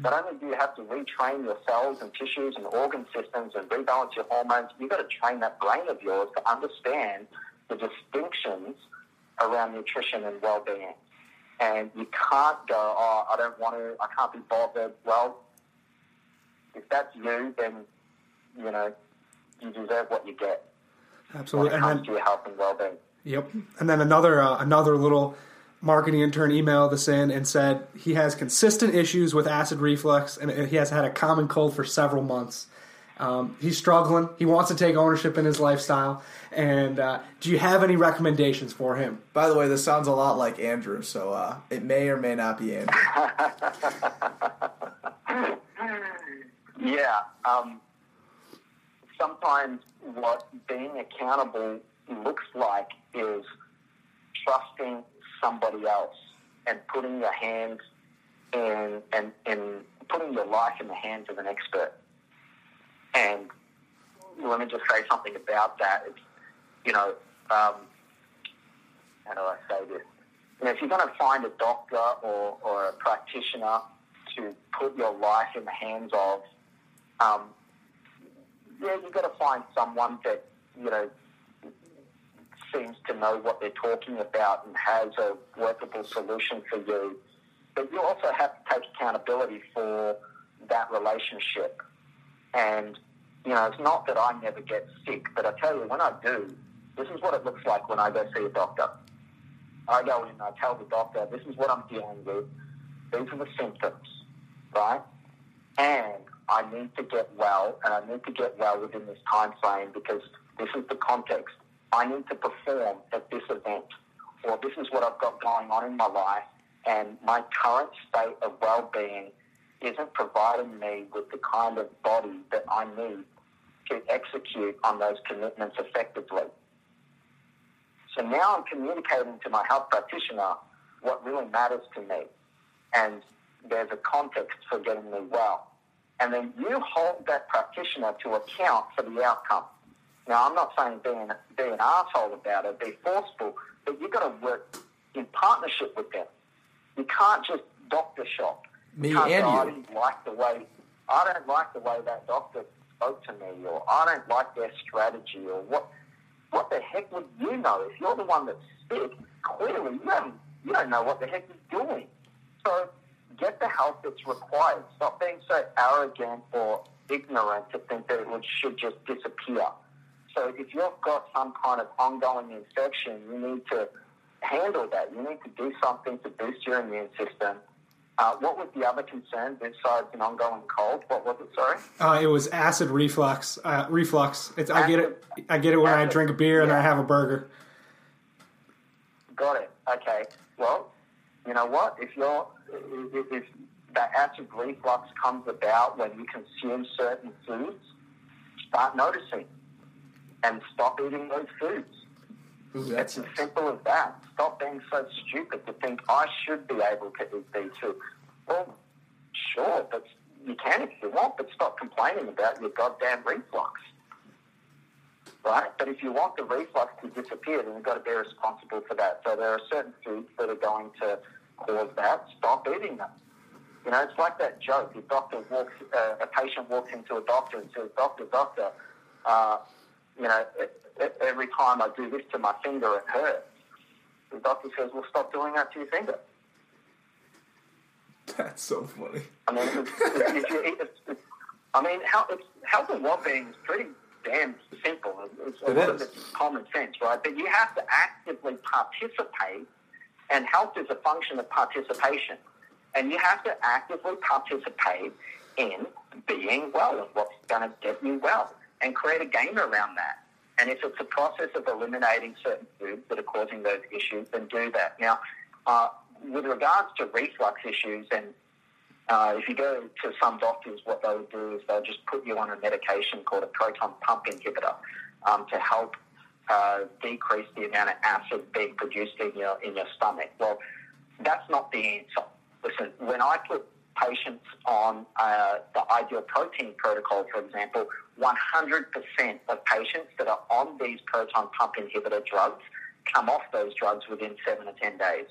Not only do you have to retrain your cells and tissues and organ systems and rebalance your hormones, you've got to train that brain of yours to understand the distinctions around nutrition and well-being. And you can't go, oh, I don't want to, I can't be bothered. Well, if that's you, then, you know, you deserve what you get when Absolutely. it And comes then to your health and well-being. Yep. And then another uh, another little marketing intern emailed us in and said he has consistent issues with acid reflux and he has had a common cold for several months. Um, he's struggling. He wants to take ownership in his lifestyle. And uh, do you have any recommendations for him? By the way, this sounds a lot like Andrew, so uh, it may or may not be Andrew. Yeah. Um, sometimes what being accountable looks like is trusting somebody else and putting your hands in and, and putting your life in the hands of an expert. And let me just say something about that. It's, you know, um, how do I say this? You know, if you're going to find a doctor or, or a practitioner to put your life in the hands of, um, yeah, you've got to find someone that, you know, seems to know what they're talking about and has a workable solution for you. But you also have to take accountability for that relationship. And, you know, it's not that I never get sick, but I tell you, when I do, this is what it looks like when I go see a doctor. I go in I tell the doctor, this is what I'm dealing with. These are the symptoms, right? And I need to get well, and I need to get well within this time frame because this is the context. I need to perform at this event, or this is what I've got going on in my life, and my current state of well-being isn't providing me with the kind of body that I need to execute on those commitments effectively. So now I'm communicating to my health practitioner what really matters to me. And there's a context for getting me well. And then you hold that practitioner to account for the outcome. Now, I'm not saying be an, be an asshole about it, be forceful, but you've got to work in partnership with them. You can't just doctor shop. Me you and go, I you. didn't like the way, I don't like the way that doctor spoke to me, or I don't like their strategy, or what. What the heck would you know if you're the one that's sick? Clearly, you don't, you don't know what the heck you're doing. So get the help that's required. Stop being so arrogant or ignorant to think that it would, should just disappear. So if you've got some kind of ongoing infection, you need to handle that. You need to do something to boost your immune system. Uh, what was the other concern besides an ongoing cold? What was it? Sorry. Uh, it was acid reflux. Uh, reflux. It's, I get it. I get it when I drink a beer and I have a burger. Got it. Okay. Well, you know what? If you're if, if that acid reflux comes about when you consume certain foods, start noticing and stop eating those foods. Ooh, that's It's as simple as that. Stop being so stupid to think I should be able to eat these foods. Well, sure, but you can if you want, but stop complaining about your goddamn reflux. Right? But if you want the reflux to disappear, then you've got to be responsible for that. So there are certain foods that are going to cause that. Stop eating them. You know, it's like that joke. A doctor walks, uh, a patient walks into a doctor and says, "Doctor, doctor, uh, you know, e- every time I do this to my finger, it hurts. The doctor says, well, stop doing that to your finger. That's so funny. I mean, it's, it's, it's, I mean, health and well-being is pretty damn simple. It's, a It lot of it's common sense, right? But you have to actively participate, and health is a function of participation. And you have to actively participate in being well and what's going to get you well, and create a game around that. And if it's a process of eliminating certain foods that are causing those issues, then do that. Now, uh, with regards to reflux issues and uh, if you go to some doctors, what they would do is they'll just put you on a medication called a proton pump inhibitor um, to help uh, decrease the amount of acid being produced in your in your stomach. Well, that's not the answer. Listen, when I put patients on uh, the ideal protein protocol, for example, 100% of patients that are on these proton pump inhibitor drugs come off those drugs within seven to 10 days.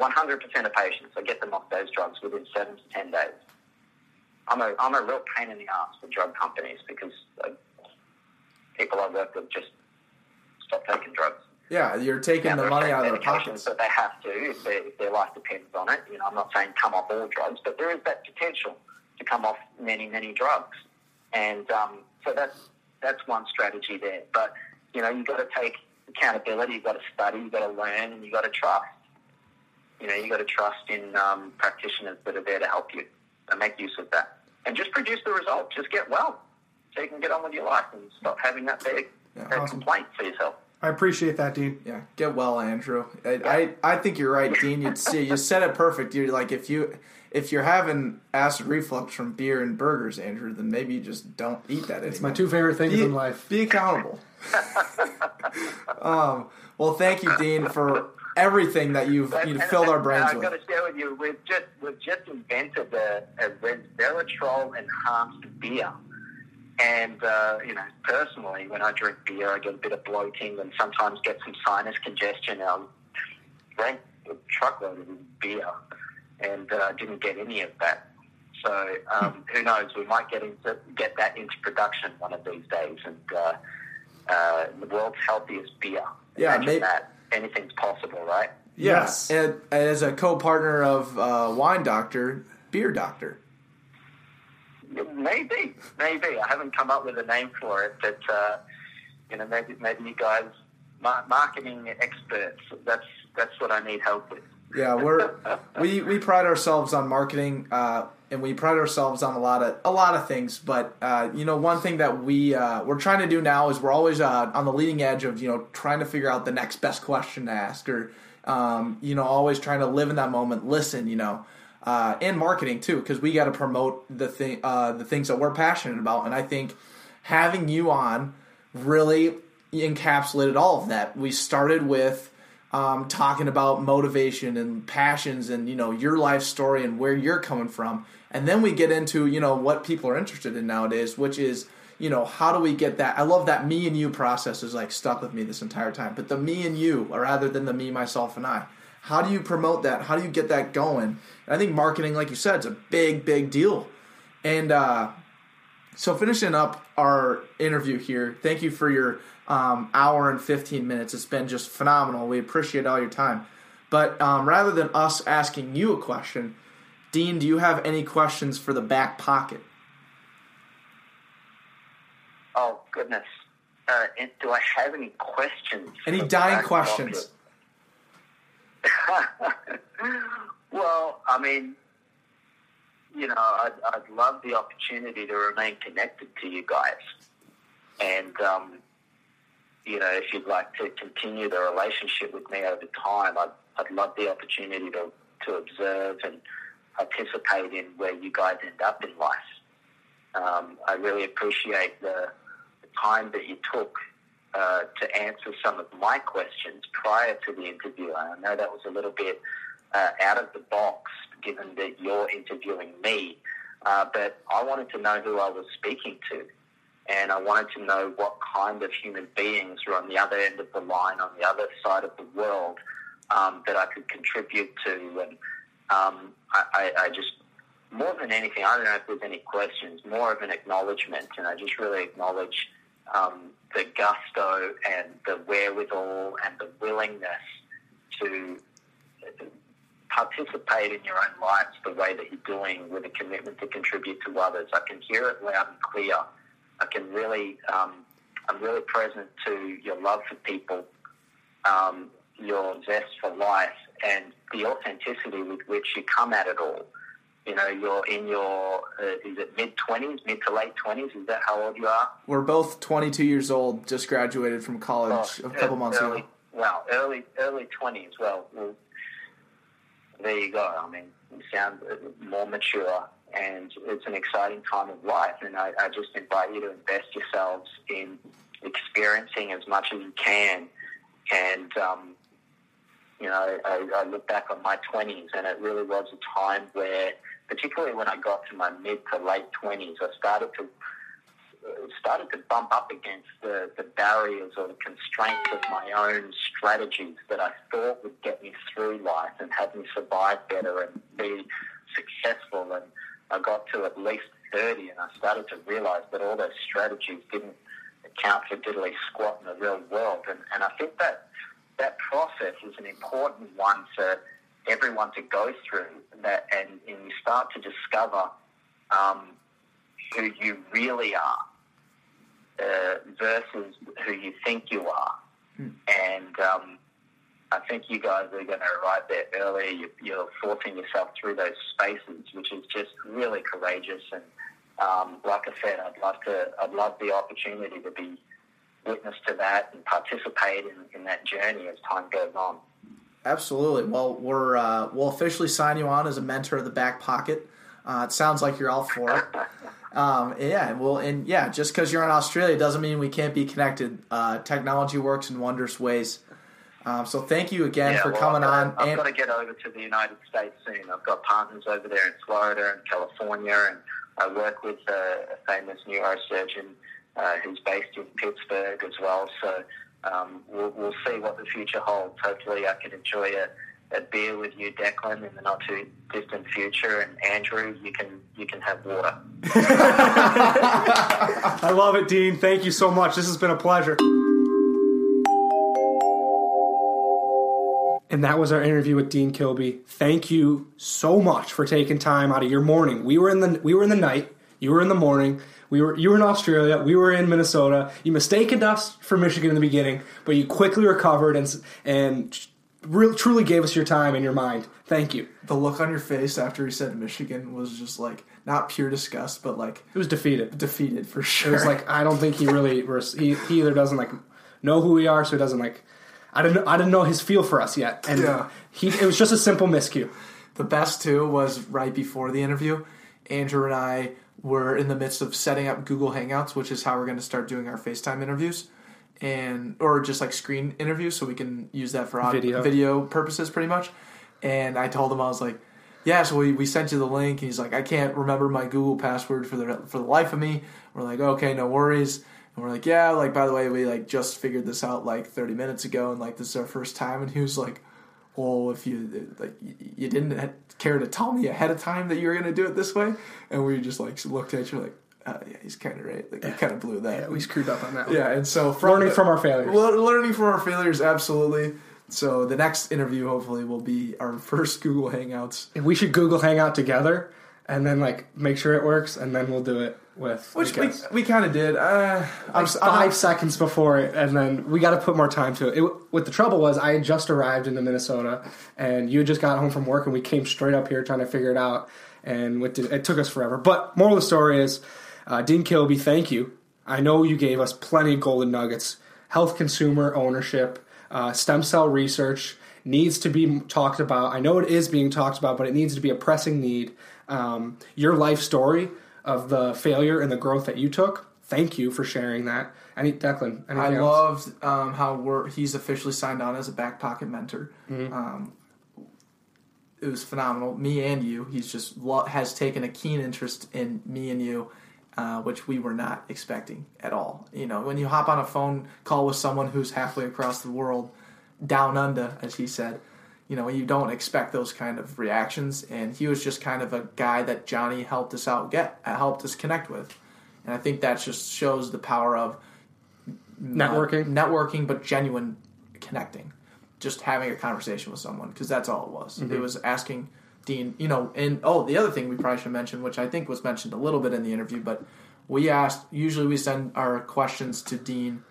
100% of patients, I get them off those drugs within seven to 10 days. I'm a, I'm a real pain in the ass for drug companies because uh, people I work with just stop taking drugs. Yeah, you're taking Now, the money out of their pockets. that they have to if, they, if their life depends on it. You know, I'm not saying come off all drugs, but there is that potential to come off many, many drugs. And um, so that's that's one strategy there. But you know, you've got to take accountability. You've got to study. You've got to learn, and you've got to trust. You know, you've got to trust in um, practitioners that are there to help you and make use of that. And just produce the result. Just get well, so you can get on with your life and stop having that big Yeah, awesome. complaint for yourself. I appreciate that, Dean. Yeah, get well, Andrew. I, I, I think you're right, Dean. You see, you said it perfect. You're like if you if you're having acid reflux from beer and burgers, Andrew, then maybe you just don't eat that. It's my two favorite things be, in life. Be accountable. um, well, thank you, Dean, for everything that you've And- you and- filled our and brains I've got with. to share with you, we've just we've just invented a, a resveratrol enhanced beer. And uh, you know, personally, when I drink beer, I get a bit of bloating and sometimes get some sinus congestion. I drank a truckload of beer and uh, didn't get any of that. So um, who knows? We might get into get that into production one of these days, and uh, uh, the world's healthiest beer. Yeah, Imagine maybe- that. Anything's possible, right? Yes. Yeah, and as a co-partner of uh, Wine Doctor, Beer Doctor. Maybe, maybe. I haven't come up with a name for it, but uh, you know, maybe maybe you guys, mar- marketing experts. That's that's what I need help with. Yeah, we're we we pride ourselves on marketing, uh, and we pride ourselves on a lot of a lot of things. But uh, you know, one thing that we uh, we're trying to do now is we're always uh, on the leading edge of you know trying to figure out the next best question to ask, or um, you know, always trying to live in that moment, listen, you know, uh, and marketing too, because we got to promote the thing uh, the things that we're passionate about. And I think having you on really encapsulated all of that. We started with um, talking about motivation and passions and you know your life story and where you're coming from and then we get into you know what people are interested in nowadays which is you know how do we get that i love that me and you process is like stuck with me this entire time but the me and you rather than the me myself and i how do you promote that how do you get that going and i think marketing like you said is a big big deal and uh so finishing up our interview here, thank you for your um, hour and 15 minutes. It's been just phenomenal. We appreciate all your time. But um, rather than us asking you a question, Dean, do you have any questions for the back pocket? Oh goodness. Uh, do I have any questions? Any dying questions? pocket? well, I mean, you know, I'd, I'd love the opportunity to remain connected to you guys, and um, you know, if you'd like to continue the relationship with me over time, I'd, I'd love the opportunity to to observe and participate in where you guys end up in life. Um, I really appreciate the, the time that you took uh, to answer some of my questions prior to the interview. I know that was a little bit uh, out of the box, given that you're interviewing me, uh, but I wanted to know who I was speaking to. And I wanted to know what kind of human beings were on the other end of the line, on the other side of the world, um, that I could contribute to. And um, I, I, I just more than anything, I don't know if there's any questions, more of an acknowledgement, and I just really acknowledge um, the gusto and the wherewithal and the willingness to participate in your own lives the way that you're doing with a commitment to contribute to others. I can hear it loud and clear. I can really, um, I'm really present to your love for people, um, your zest for life, and the authenticity with which you come at it all. You know, you're in your, uh, is it mid 20s, mid to late 20s? Is that how old you are? We're both 22 years old, just graduated from college a couple months early, ago. Well, early early twenties. Well, well, there you go. I mean, you sound more mature, and it's an exciting time of life. And I, I just invite you to invest yourselves in experiencing as much as you can. And um, you know, I, I look back on my twenties, and it really was a time where, particularly when I got to my mid to late twenties, I started to started to bump up against the, the barriers or the constraints of my own strategies that I thought would get me through life and have me survive better and be successful. And I got to at least 30 and I started to realize that all those strategies didn't account for diddly squat in the real world. And, and I think that that process is an important one for everyone to go through that and, and you start to discover um, who you really are uh, versus who you think you are. And um, I think you guys are going to arrive there early. You, you're forcing yourself through those spaces, which is just really courageous. And um, like I said, I'd love to. I'd love the opportunity to be witness to that and participate in, in that journey as time goes on. Absolutely. Well, we're uh, we'll officially sign you on as a mentor of the back pocket. Uh, it sounds like you're all for it. Um, yeah, well, and yeah, just because you're in Australia doesn't mean we can't be connected. Uh, technology works in wondrous ways. Um, so thank you again Yeah, for well, coming I've on. got, I've And got to get over to the United States soon. I've got partners over there in Florida and California, and I work with a, a famous neurosurgeon uh, who's based in Pittsburgh as well. So um, we'll, we'll see what the future holds. Hopefully, I can enjoy a, a beer with you, Declan, in the not too distant future. And Andrew, you can you can have water. I love it, Dean. Thank you so much. This has been a pleasure. And that was our interview with Dean Kilby. Thank you so much for taking time out of your morning. We were in the we were in the night. You were in the morning. We were you were in Australia. We were in Minnesota. You mistaken us for Michigan in the beginning, but you quickly recovered and and re- truly gave us your time and your mind. Thank you. the look on your face after he said Michigan was just like not pure disgust, but like It was defeated. defeated for sure. It was like I don't think he really he, he either doesn't like know who we are, so he doesn't like. I didn't I didn't know his feel for us yet, and Yeah. he it was just a simple miscue. The best too was right before the interview. Andrew and I were in the midst of setting up Google Hangouts, which is how we're going to start doing our FaceTime interviews, and or just like screen interviews, so we can use that for audio, Video. video purposes, pretty much. And I told him I was like, "Yeah." So we, we sent you the link, and he's like, "I can't remember my Google password for the for the life of me." We're like, "Okay, no worries." And we're like, "Yeah." Like by the way, we like just figured this out like 30 minutes ago, and like this is our first time. And he was like well, if you like, you didn't care to tell me ahead of time that you were going to do it this way, and we just like looked at you like, uh, yeah, he's kind of right. Like, we kind of blew that. Yeah, we screwed up on that. one. Yeah, and so from Learning the- from our failures. learning from our failures, absolutely. So the next interview hopefully will be our first Google Hangouts, And we should Google Hangout together, and then like make sure it works, and then we'll do it with which we, we kind of did. Uh, Like s- I'm five seconds before it, and then we got to put more time to it. it. What the trouble was, I had just arrived into Minnesota, and you had just got home from work, and we came straight up here trying to figure it out, and what did, it took us forever. But moral of the story is, uh, Dean Kilby, thank you. I know you gave us plenty of golden nuggets. Health consumer ownership, uh, stem cell research needs to be talked about. I know it is being talked about, but it needs to be a pressing need. Um, your life story of the failure and the growth that you took. Thank you for sharing that. Any Declan? I else? loved um, how we're, he's officially signed on as a back pocket mentor. Mm-hmm. Um, it was phenomenal. Me and you. He's just lo- has taken a keen interest in me and you, uh, which we were not expecting at all. You know, when you hop on a phone call with someone who's halfway across the world, down under, as he said, you know, you don't expect those kind of reactions. And he was just kind of a guy that Johnny helped us out get, uh, helped us connect with. And I think that just shows the power of Networking? networking, but genuine connecting, just having a conversation with someone because that's all it was. Mm-hmm. It was asking Dean, you know, and oh, the other thing we probably should mention, which I think was mentioned a little bit in the interview, but we asked. Usually, we send our questions to Dean,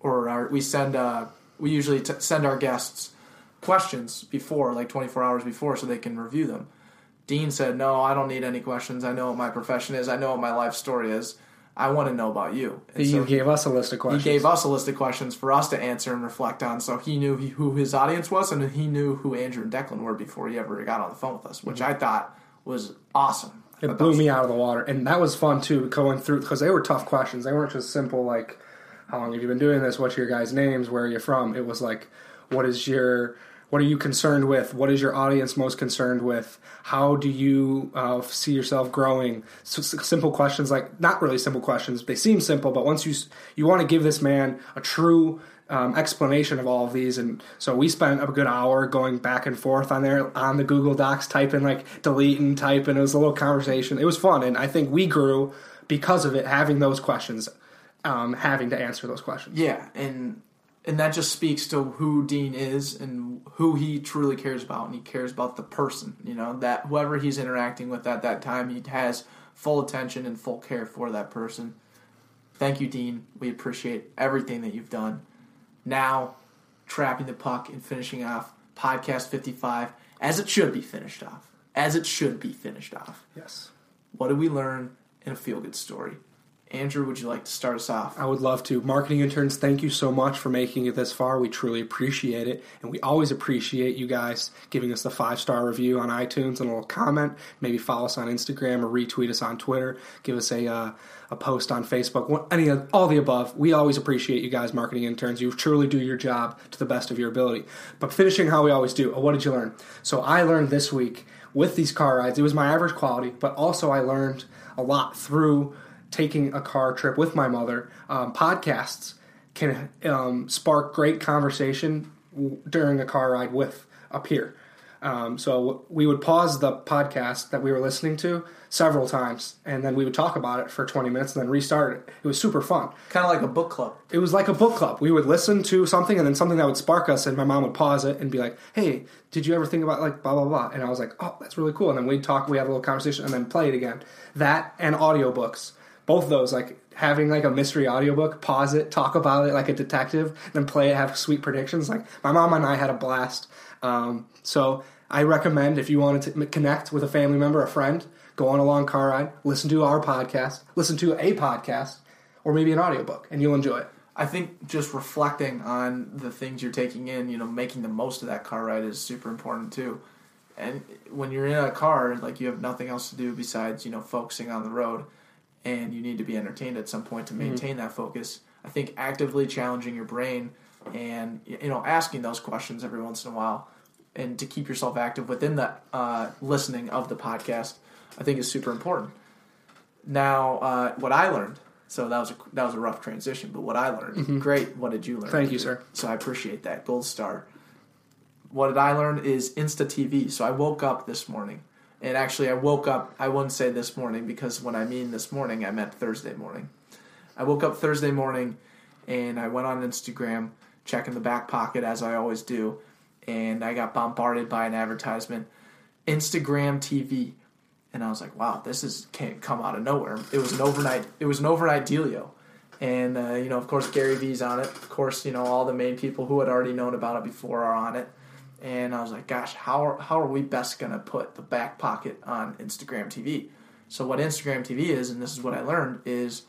or our, we send. Uh, we usually t- send our guests questions before, like 24 hours before, so they can review them. Dean said, "No, I don't need any questions. I know what my profession is. I know what my life story is. I want to know about you." And you so gave us a list of questions. he gave us a list of questions for us to answer and reflect on. So he knew he, who his audience was, and he knew who Andrew and Declan were before he ever got on the phone with us, which I mm-hmm. thought was awesome. It blew was- me out of the water, and that was fun too, going through because they were tough questions. They weren't just simple like, "How long have you been doing this? What's your guys' names? Where are you from?" It was like, "What is your what are you concerned with? What is your audience most concerned with? How do you uh, see yourself growing?" So, simple questions, like not really simple questions. They seem simple, but once you you want to give this man a true um, explanation of all of these. And so we spent a good hour going back and forth on there on the Google Docs, typing like delete and type, and it was a little conversation. It was fun, and I think we grew because of it, having those questions, um, having to answer those questions. Yeah, and and that just speaks to who Dean is and who he truly cares about, and he cares about the person. You know that whoever he's interacting with at that time, he has full attention and full care for that person. Thank you, Dean. We appreciate everything that you've done. Now, trapping the puck and finishing off podcast fifty-five as it should be finished off, as it should be finished off. Yes. What did we learn in a feel-good story? Andrew, would you like to start us off? I would love to. Marketing interns, thank you so much for making it this far. We truly appreciate it. And we always appreciate you guys giving us the five star review on iTunes and a little comment. Maybe follow us on Instagram or retweet us on Twitter. Give us a, uh, a post on Facebook. Any of all the above. We always appreciate you guys, marketing interns. You truly do your job to the best of your ability. But finishing how we always do. What did you learn? So I learned this week with these car rides, it was my average quality, but also I learned a lot through taking a car trip with my mother. Um, podcasts can um, spark great conversation w- during a car ride with a peer. Um, so we would pause the podcast that we were listening to several times, and then we would talk about it for 20 minutes and then restart it. It was super fun. Kind of like a book club. It was like a book club. We would listen to something and then something that would spark us, and my mom would pause it and be like, "Hey, did you ever think about like blah blah blah?" And I was like, "Oh, that's really cool." And then we'd talk, we have a little conversation, and then play it again. That and audiobooks, both those like having like a mystery audiobook, pause it, talk about it like a detective, then play it, have sweet predictions. Like my mom and I had a blast. Um, so I recommend if you wanted to connect with a family member, a friend, go on a long car ride, listen to our podcast, listen to a podcast, or maybe an audiobook, and you'll enjoy it. I think just reflecting on the things you're taking in, you know, making the most of that car ride is super important too. And when you're in a car, like you have nothing else to do besides, you know, focusing on the road and you need to be entertained at some point to maintain that focus. I think actively challenging your brain and, you know, asking those questions every once in a while and to keep yourself active within the uh, listening of the podcast, I think is super important. Now, uh, what I learned. So that was a that was a rough transition, but what I learned, great. What did you learn? Mm-hmm. Thank you, sir. So I appreciate that gold star. What did I learn is Insta TV. So I woke up this morning, and actually I woke up. I wouldn't say this morning because when I mean this morning, I meant Thursday morning. I woke up Thursday morning, and I went on Instagram, checking the back pocket as I always do, and I got bombarded by an advertisement, Instagram TV, and I was like, "Wow, this is can't come out of nowhere." It was an overnight. It was an overnight dealio, and uh, you know, of course, Gary Vee's on it. Of course, you know, all the main people who had already known about it before are on it. And I was like, "Gosh, how are, how are we best gonna put the back pocket on Instagram TV?" So what Instagram TV is, and this is what I learned, is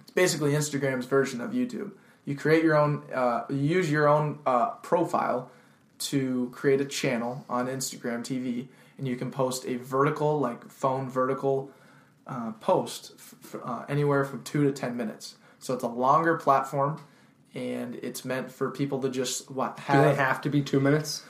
it's basically Instagram's version of YouTube. You create your own, uh, use your own uh, profile to create a channel on Instagram TV, and you can post a vertical, like phone vertical uh, post, f- f- uh, anywhere from two to ten minutes. So it's a longer platform, and it's meant for people to just what Do they have to be two minutes?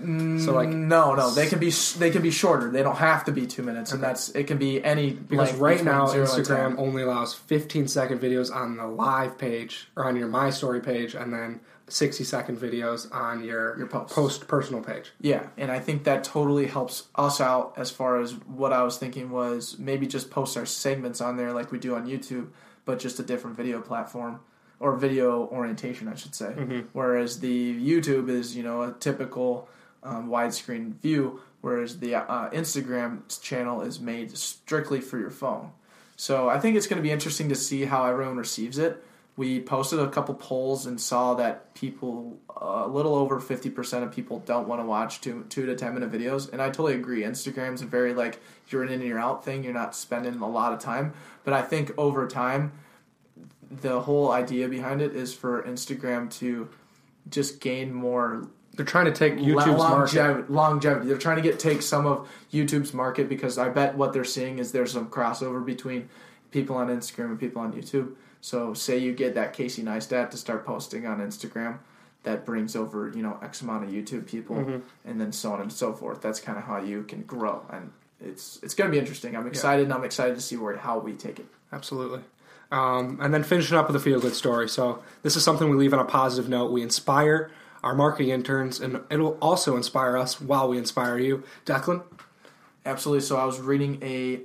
Mm, so like no, no, they can be they can be shorter. They don't have to be two minutes, and that's it can be any because right now Instagram only allows 15 second videos on the live page or on your My Story page, and then 60 second videos on your Your post personal page. Yeah, and I think that totally helps us out as far as what I was thinking was maybe just post our segments on there like we do on YouTube, but just a different video platform or video orientation, I should say. Whereas the YouTube is, you know, a typical um, widescreen view, whereas the uh, Instagram channel is made strictly for your phone. So I think it's going to be interesting to see how everyone receives it. We posted a couple polls and saw that people, uh, a little over 50% of people don't want to watch two, two to 10 minute videos. And I totally agree. Instagram's a very like, you're in and you're out thing. You're not spending a lot of time. But I think over time, the whole idea behind it is for Instagram to just gain more They're trying to take YouTube's market. longevity, longevity. They're trying to get take some of YouTube's market because I bet what they're seeing is there's some crossover between people on Instagram and people on YouTube. So say you get that Casey Neistat to start posting on Instagram, that brings over you know X amount of YouTube people, Mm-hmm. and then so on and so forth. That's kind of how you can grow, and it's it's going to be interesting. I'm excited, and I'm excited to see where how we take it. Absolutely. Um, and then finishing up with a feel good story. So, this is something we leave on a positive note. We inspire our marketing interns, and it'll also inspire us while we inspire you. Declan? Absolutely. So I was reading a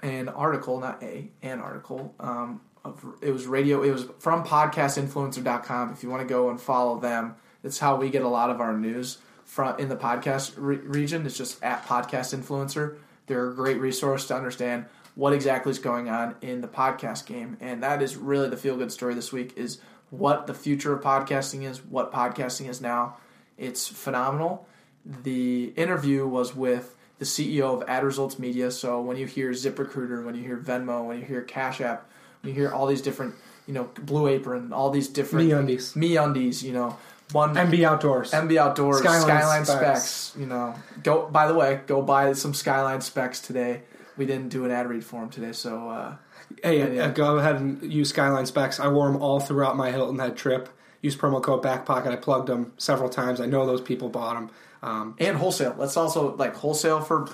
an article, not a an article. Um, of, it was radio. It was from podcastinfluencer.com. If you want to go and follow them, that's how we get a lot of our news from in the podcast re- region. It's just at podcast influencer. They're a great resource to understand what exactly is going on in the podcast game, and that is really the feel good story this week. Is what the future of podcasting is, what podcasting is now. It's phenomenal. The interview was with the CEO of Ad Results Media. So when you hear ZipRecruiter, when you hear Venmo, when you hear Cash App, when you hear all these different, you know, Blue Apron, all these different MeUndies. me undies, you know, one MB Outdoors. MB Outdoors, Skyline Skyline, Specs. specs. You know, go. By the way, go buy some Skyline specs today. We didn't do an ad read for them today, so uh, hey, yeah. uh, go ahead and use Skyline specs. I wore them all throughout my Hilton Head trip. Use promo code BACKPOCKET. I plugged them several times. I know those people bought them. Um, and wholesale. Let's also like wholesale for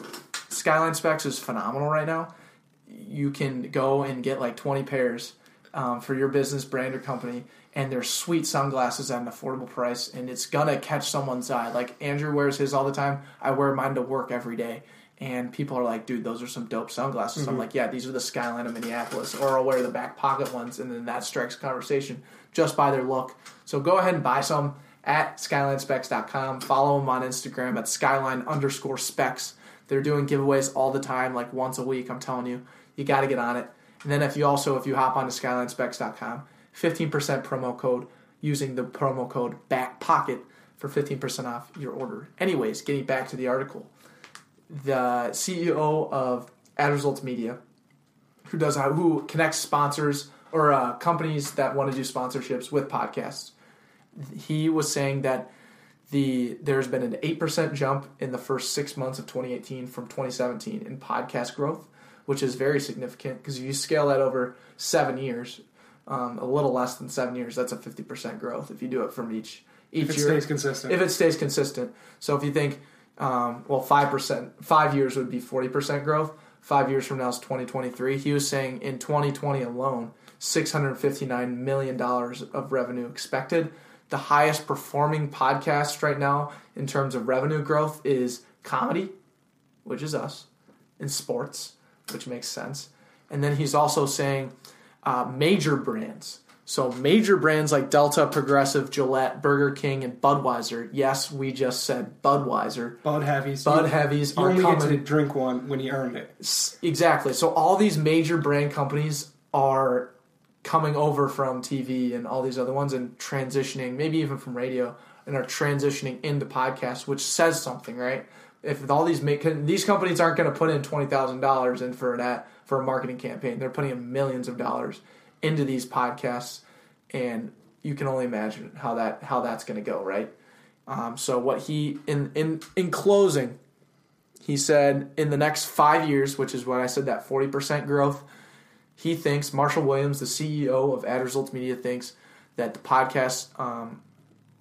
Skyline specs is phenomenal right now. You can go and get like twenty pairs um, for your business brand or company, and they're sweet sunglasses at an affordable price, and it's gonna catch someone's eye. Like Andrew wears his all the time. I wear mine to work every day. And people are like, dude, those are some dope sunglasses. I'm mm-hmm. like, yeah, these are the Skyline of Minneapolis. Or I'll wear the back pocket ones, and then that strikes conversation just by their look. So go ahead and buy some at skylinespecs.com. Follow them on Instagram at skyline underscore specs. They're doing giveaways all the time, like once a week. I'm telling you, you got to get on it. And then if you also if you hop onto skylinespecs.com, 15% promo code using the promo code back pocket for 15% off your order. Anyways, getting back to the article, the CEO of Ad Results Media, who does who connects sponsors or uh, companies that want to do sponsorships with podcasts, he was saying that the there's been an eight percent jump in the first six months of 2018 from 2017 in podcast growth, which is very significant because if you scale that over seven years, um, a little less than seven years, that's a 50 percent growth if you do it from each each if it year stays consistent. if it stays consistent. So if you think, um, well, five percent, five years would be forty percent growth. Five years from now is twenty twenty three. He was saying in twenty twenty alone, six hundred fifty nine million dollars of revenue expected. The highest performing podcast right now in terms of revenue growth is comedy, which is us, and sports, which makes sense. And then he's also saying uh, major brands. So major brands like Delta, Progressive, Gillette, Burger King, and Budweiser. Yes, we just said Budweiser. Bud Heavies. Bud you, Heavies You are only get to drink one when you earned it. Exactly. So all these major brand companies are coming over from TV and all these other ones and transitioning, maybe even from radio, and are transitioning into podcasts, which says something, right? If all these make these companies aren't going to put in twenty thousand dollars in for an ad, for a marketing campaign, they're putting in millions of dollars into these podcasts, and you can only imagine how that how that's going to go, right? Um, so what he in in in closing, he said in the next five years, which is what I said that forty percent growth, he thinks Marshall Williams, the CEO of Ad Results Media, thinks that the podcast um,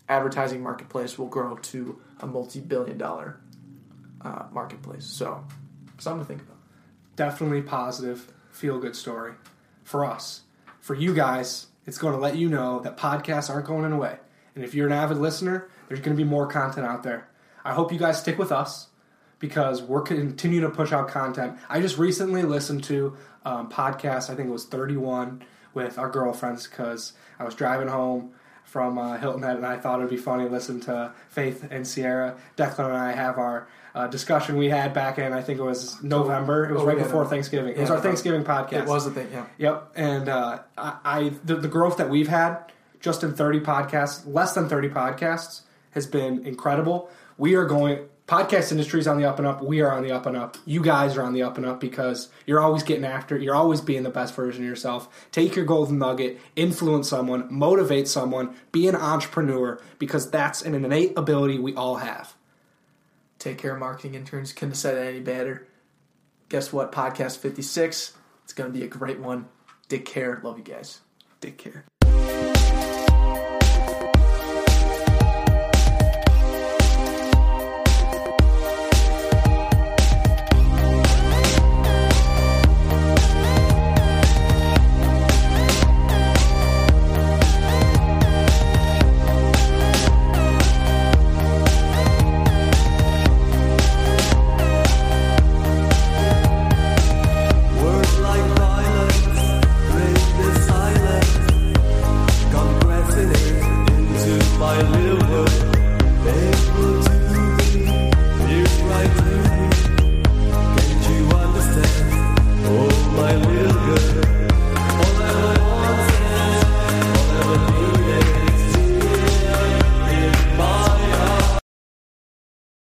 advertising marketplace will grow to a multi-billion-dollar uh, marketplace. So, something to think about. Definitely positive, feel good story for us. For you guys, it's going to let you know that podcasts aren't going away. And if you're an avid listener, there's going to be more content out there. I hope you guys stick with us because we're continuing to push out content. I just recently listened to um, podcast. I think it was 31 with our girlfriends because I was driving home from uh, Hilton Head and I thought it'd be funny to listen to Faith and Sierra. Declan and I have our uh, discussion we had back in I think it was November. It was Oh, right before Thanksgiving. it was our Thanksgiving podcast. It was a thing, yeah. Yep, and uh, I, I the, the growth that we've had just in thirty podcasts, less than thirty podcasts, has been incredible. We are going. Podcast industry is on the up and up. We are on the up and up. You guys are on the up and up because you're always getting after it. You're always being the best version of yourself. Take your golden nugget, influence someone, motivate someone, be an entrepreneur because that's an innate ability we all have. Take care, marketing interns. Couldn't have said it any better. Guess what? Podcast 56. It's going to be a great one. Take care. Love you guys. Take care.